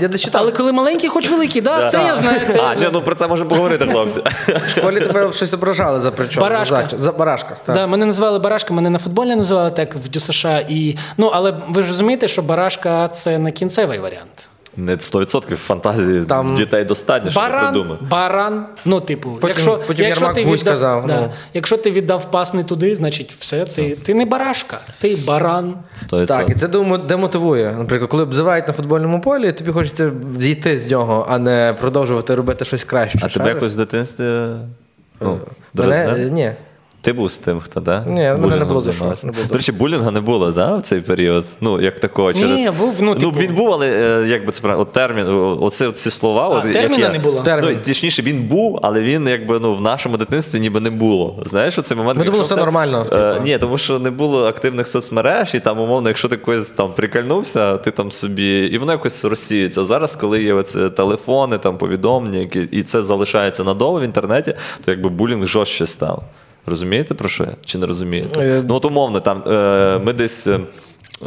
Я дочитав, Але коли маленький, хоч великий, да, це я знаю. Це я А, ні, ну про це можемо поговорити, хлопці. в школі тебе щось ображали за причому. Барашка. За, барашка. Так. Да, мене називали Барашка, мене на футболі називали так в ДЮСШ. І, ну, але ви ж розумієте, що Барашка це не кінцевий варіант. Не 100% фантазії Там дітей достатньо, щоб Баран, придумати. баран. Ну, типу, Потім- якщо, потім якщо, ти віддав, казав, да, ну. якщо ти віддав пас не туди, значить все, ти, ти не барашка, ти баран. 100%. Так, і це демо- демотивує. Наприклад, коли обзивають на футбольному полі, тобі хочеться зійти з нього, а не продовжувати робити щось краще. А тебе якось в дитинстві. Ну, Мене, ні. Ти був з тим, хто, да? Ні, мене не було за що, До речі, булінга не було, да, в цей період? Ну, як такого через. Ні, був, ну, типу- він був, але е, як би це правильно, от термін, оце ці слова. от, як терміна я- не було? Термін. Ну, точніше, він був, але він якби ну, в нашому дитинстві ніби не було. Знаєш, у цей момент. Ми думали, все нормально, Е, типу. ні, тому що не було активних соцмереж, і там, умовно, якщо ти когось там прикольнувся, ти там собі. І воно якось розсіюється. Зараз, коли є оце телефони, там повідомлення, які, і це залишається надовго в інтернеті, то якби булінг жорстче став. Розумієте про що я? Чи не розумієте? Е, Ну, от умовно, там е, ми десь. е,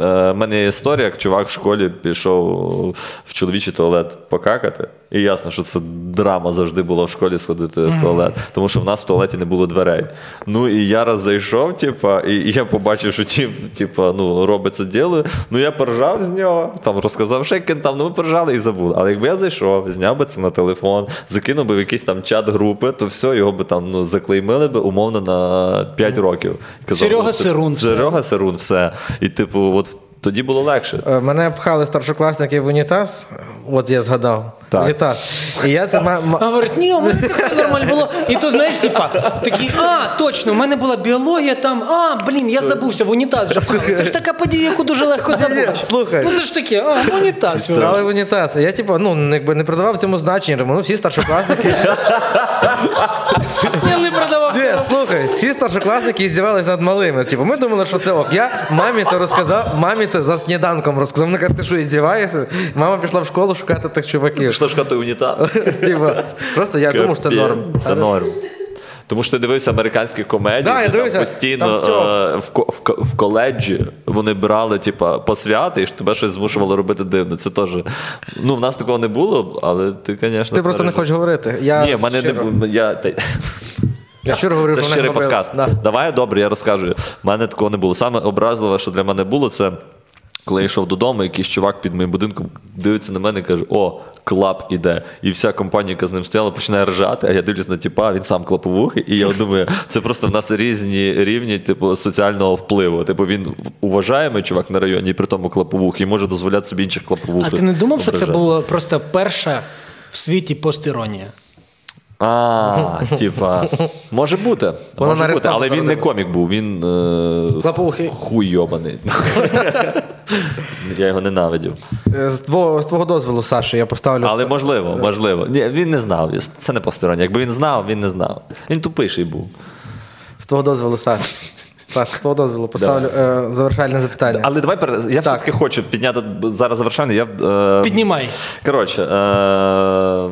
Е, мене є історія, як чувак в школі пішов в чоловічий туалет покакати. І ясно, що це драма завжди була в школі сходити в туалет, тому що в нас в туалеті не було дверей. Ну і я раз зайшов, типа, і, і я побачив, що тіп, типа, ну, робить це діло. Ну я поржав з нього, там розказав, що як там, ну ми поржали і забули. Але якби я зайшов, зняв би це на телефон, закинув би в якийсь там чат групи, то все, його би там ну, заклеймили би умовно на 5 років. Казав, Серега «Ну, це- Сирун, все». Серега Сирун, все. І типу, от тоді було легше. Е, Мене пхали старшокласники в унітаз, от я згадав. Так. Унітаз. І я це ма- А говорить, ні, у мене так все нормально було. І то знаєш, типа, такий, а, точно, у мене була біологія там, а, блін, я забувся, в унітаз же пхали. Це ж така подія, яку дуже легко забути. слухай. Ну це ж таке, а, в унітаз. Брали в унітаз. А я, типу, ну, якби не придавав цьому значення. Думаю, ну, всі старшокласники. Я не слухай, всі старшокласники здівалися над малими. Типу, ми думали, що це ок. Я мамі це розказав, мамі це за сніданком розказав. Вона каже, ти що, здіваєшся? Мама пішла в школу шукати тих чуваків. Ж той унітаз? Типу, просто я думав, що це норм. Це норм. Тому що ти дивився американські комедії, Да, я дивився. там постійно Там е, в, в, в коледжі вони брали, типа, посвяти, і ж тебе щось змушувало робити дивне. Це теж. Ну, в нас такого не було, але ти, звісно. Ти просто не хочеш говорити. Я Ні, в мене не було. Я, Я щиро говорю, це що щирий робили. подкаст. Да. Давай добре, я розкажу. У мене такого не було. Саме образливе, що для мене було, це. Коли я йшов додому, якийсь чувак під моїм будинком дивиться на мене і каже: О, клап іде. І вся компанія, яка з ним стояла, починає ржати, а я дивлюсь на тіпа, він сам клаповухий. І я думаю, це просто в нас різні рівні типу, соціального впливу. Типу він уважаємий чувак на районі, і при тому клаповухий, і може дозволяти собі інших клаповухих. А ти не думав, що це ображати. була просто перша в світі постіронія? А, типа, може бути. Вона може бути, але він не комік був, він е, Лапухи. хуй йобаний. Я його ненавидів. Е, З твого, з твого дозволу, Саша, я поставлю. Але можливо, можливо. Ні, він не знав. Це не постороннє. Якби він знав, він не знав. Він тупиший був. З твого дозволу, Саш. Саш, з твого дозволу поставлю е, завершальне запитання. Але давай я все-таки хочу підняти зараз завершальне. Я, е, Піднімай. Коротше, е...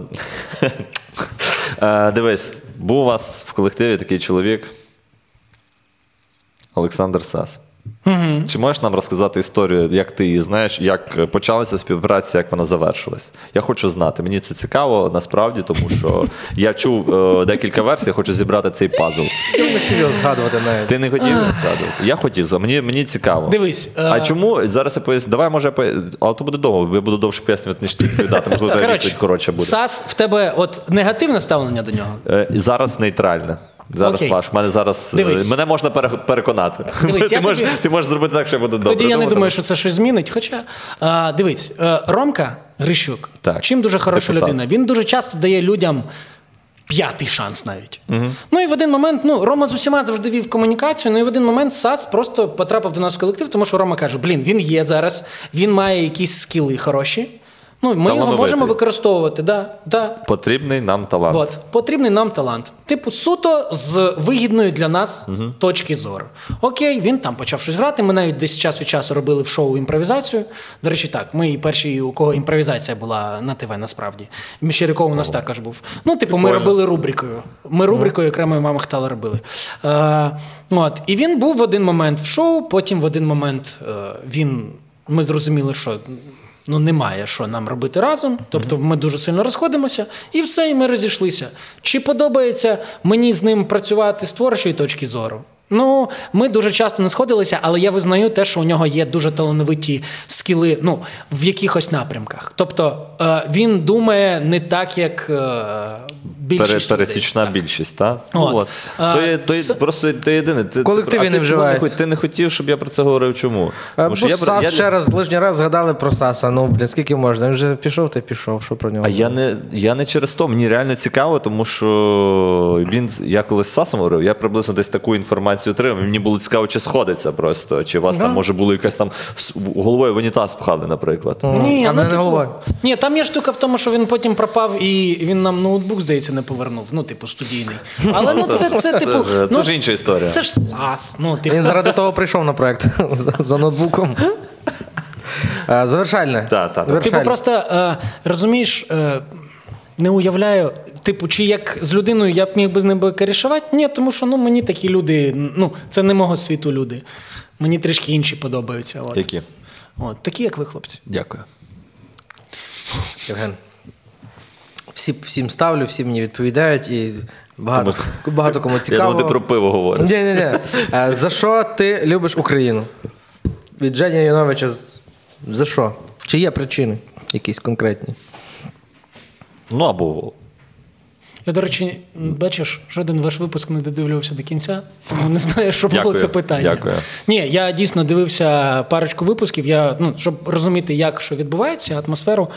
е, дивись, був у вас в колективі такий чоловік Олександр Сас. Угу. Чи можеш нам розказати історію, як ти її знаєш, як почалася співпраця, як вона завершилась? Я хочу знати. Мені це цікаво насправді, тому що я чув е, декілька версій, хочу зібрати цей пазл. Я не хотів його згадувати навіть. Ти не хотів згадувати? Я хотів, мені, мені цікаво. Дивись, е, А чому зараз я поясню? Давай може поясню. але то буде довго, я буду довше пояснювати, ніж ти відповідати. Можливо, коротше буде. Сас, в тебе от негативне ставлення до нього. Е, Зараз нейтральне. Зараз Окей. ваш. Мене зараз е, Дивись. мене можна переконати. Дивись, ти, можеш, тобі- ти можеш зробити так, що я буду добре. Тоді я не думаю, що це щось змінить. Хоча а, дивись, е, Ромка Грищук, Так. чим дуже хороша Депутат. людина. Він дуже часто дає людям. П'ятий шанс навіть. Ну і в один момент, ну, Рома з усіма завжди вів комунікацію, ну і в один момент САЦ просто потрапив до нас в колектив, тому що Рома каже: блін, він є зараз, він має якісь скіли хороші. Ну, ми його можемо використовувати. Да, да. Потрібний нам талант. От, потрібний нам талант. Типу, суто з вигідної для нас точки зору. Окей, він там почав щось грати. Ми навіть десь час від часу робили в шоу імпровізацію. До речі, так, ми і перші, у кого імпровізація була на ТВ, насправді. Міщеряков у нас також був. Ну, типу, ми робили рубрикою. Ми рубрикою окремою мама хтала робили. Е, от. І він був в один момент в шоу, потім в один момент е, він. Ми зрозуміли, що ну немає що нам робити разом. Тобто ми дуже сильно розходимося, і все, і ми розійшлися. Чи подобається мені з ним працювати з творчої точки зору? Ну, ми дуже часто не сходилися, але я визнаю те, що у нього є дуже талановиті скіли ну, в якихось напрямках. Тобто е, він думає не так, як е, більшість Пере- людей. пересічна Так. більшість, так? От. От. А, То є, то є це- просто то єдине. Ти, не ти, не хот- Ти не хотів, щоб я про це говорив. Чому? Е, Тому Бо я, Сас я, ще раз лишній раз згадали про Саса. Ну, блін, скільки можна? Він вже пішов, ти пішов. Що про нього? А я не, я не через то, мені реально цікаво, тому що він, я коли з Сасом говорив, я приблизно десь таку інформацію отримав. Мені було цікаво, чи сходиться просто, чи у вас Да. там може було якась там головою в унітаз пхали, наприклад. Ні, А ну, не типу, головою. ні, там є штука в тому, що він потім пропав і він нам ноутбук, здається, не повернув. Ну, типу, студійний. Але ну це, це, типу. Це ж- це ну, ж інша історія. Це ж САС. Ну, типу. Він заради того прийшов на проект за- ноутбуком. Е, Завершальне. Так, так, так. Завершальне. Типу, просто е, розумієш, е, не уявляю, типу, чи як з людиною я б міг би з ним би корішувати? Ні, тому що ну, мені такі люди, ну, це не мого світу люди. Мені трішки інші подобаються. От. Які? От, такі, як ви, хлопці. Дякую. Євген. Всі, всім ставлю, всі мені відповідають і багато, Тому- багато кому Я цікаво. думав, ти про пиво говориш. Ні, ні, ні. Е, За що ти любиш Україну? Від Жені Яновича. За що? Чи є причини якісь конкретні? Ну або Я, до речі, бачиш, жоден ваш випуск не додивлювався до кінця, тому не знаю, що було Дякую. це питання. Дякую. Ні, я дійсно дивився парочку випусків. Я, ну, щоб розуміти, як що відбувається, атмосферу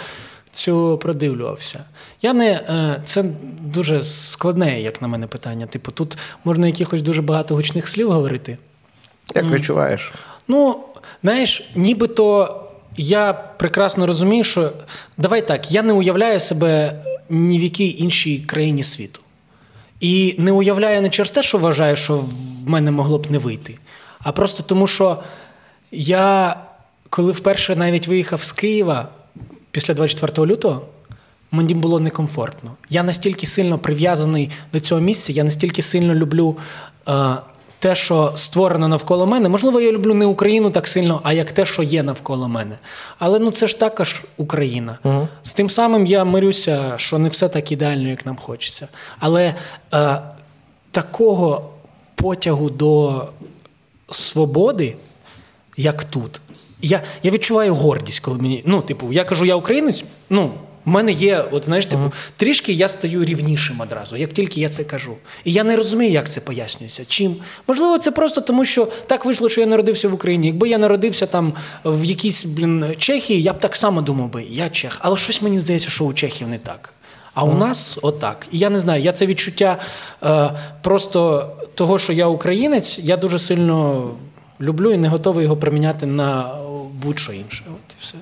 цю продивлювався. Я не, е, це дуже складне, як на мене, питання. Типу, тут можна якихось дуже багато гучних слів говорити. Як відчуваєш? Ну, знаєш, нібито я прекрасно розумію, що давай так, я не уявляю себе ні в якій іншій країні світу. І не уявляю не через те, що вважаю, що в мене могло б не вийти, а просто тому, що я, коли вперше навіть виїхав з Києва після 24 лютого, мені було некомфортно. Я настільки сильно прив'язаний до цього місця, я настільки сильно люблю е, те, що створено навколо мене. Можливо, я люблю не Україну так сильно, а як те, що є навколо мене. Але ну це ж також Україна. З тим самим я мирюся, що не все так ідеально, як нам хочеться. Але е, такого потягу до свободи, як тут. Я, я відчуваю гордість, коли мені. Ну, типу, я кажу, я українець. Ну, в мене є, от знаєш, типу, трішки я стаю рівнішим одразу, як тільки я це кажу. І я не розумію, як це пояснюється. Чим? Можливо, це просто тому, що так вийшло, що я народився в Україні. Якби я народився там в якійсь блін, Чехії, я б так само думав би, я чех. Але щось мені здається, що у Чехів не так. А у нас отак. І я не знаю, я це відчуття е, просто того, що я українець, я дуже сильно люблю і не готовий його приміняти на будь-що інше. От і все.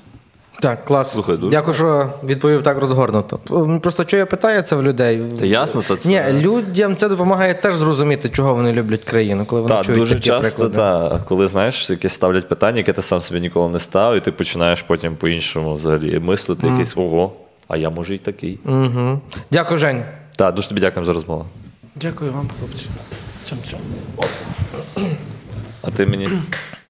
Так, клас. Слухай, дуже Дякую, що відповів так розгорнуто. Просто що я питаю це в людей. Та ясно, то це- Ні, людям це допомагає теж зрозуміти, чого вони люблять країну, коли вони Так, чують дуже такі часто, приклади. та, коли знаєш, якесь ставлять питання, яке ти сам собі ніколи не став, і ти починаєш потім по-іншому взагалі мислити, якийсь ого, а я може і такий. Угу. Дякую, Жень. Так, дуже тобі дякуємо за розмову. Дякую вам, хлопці. Цьом-цьом. А ти мені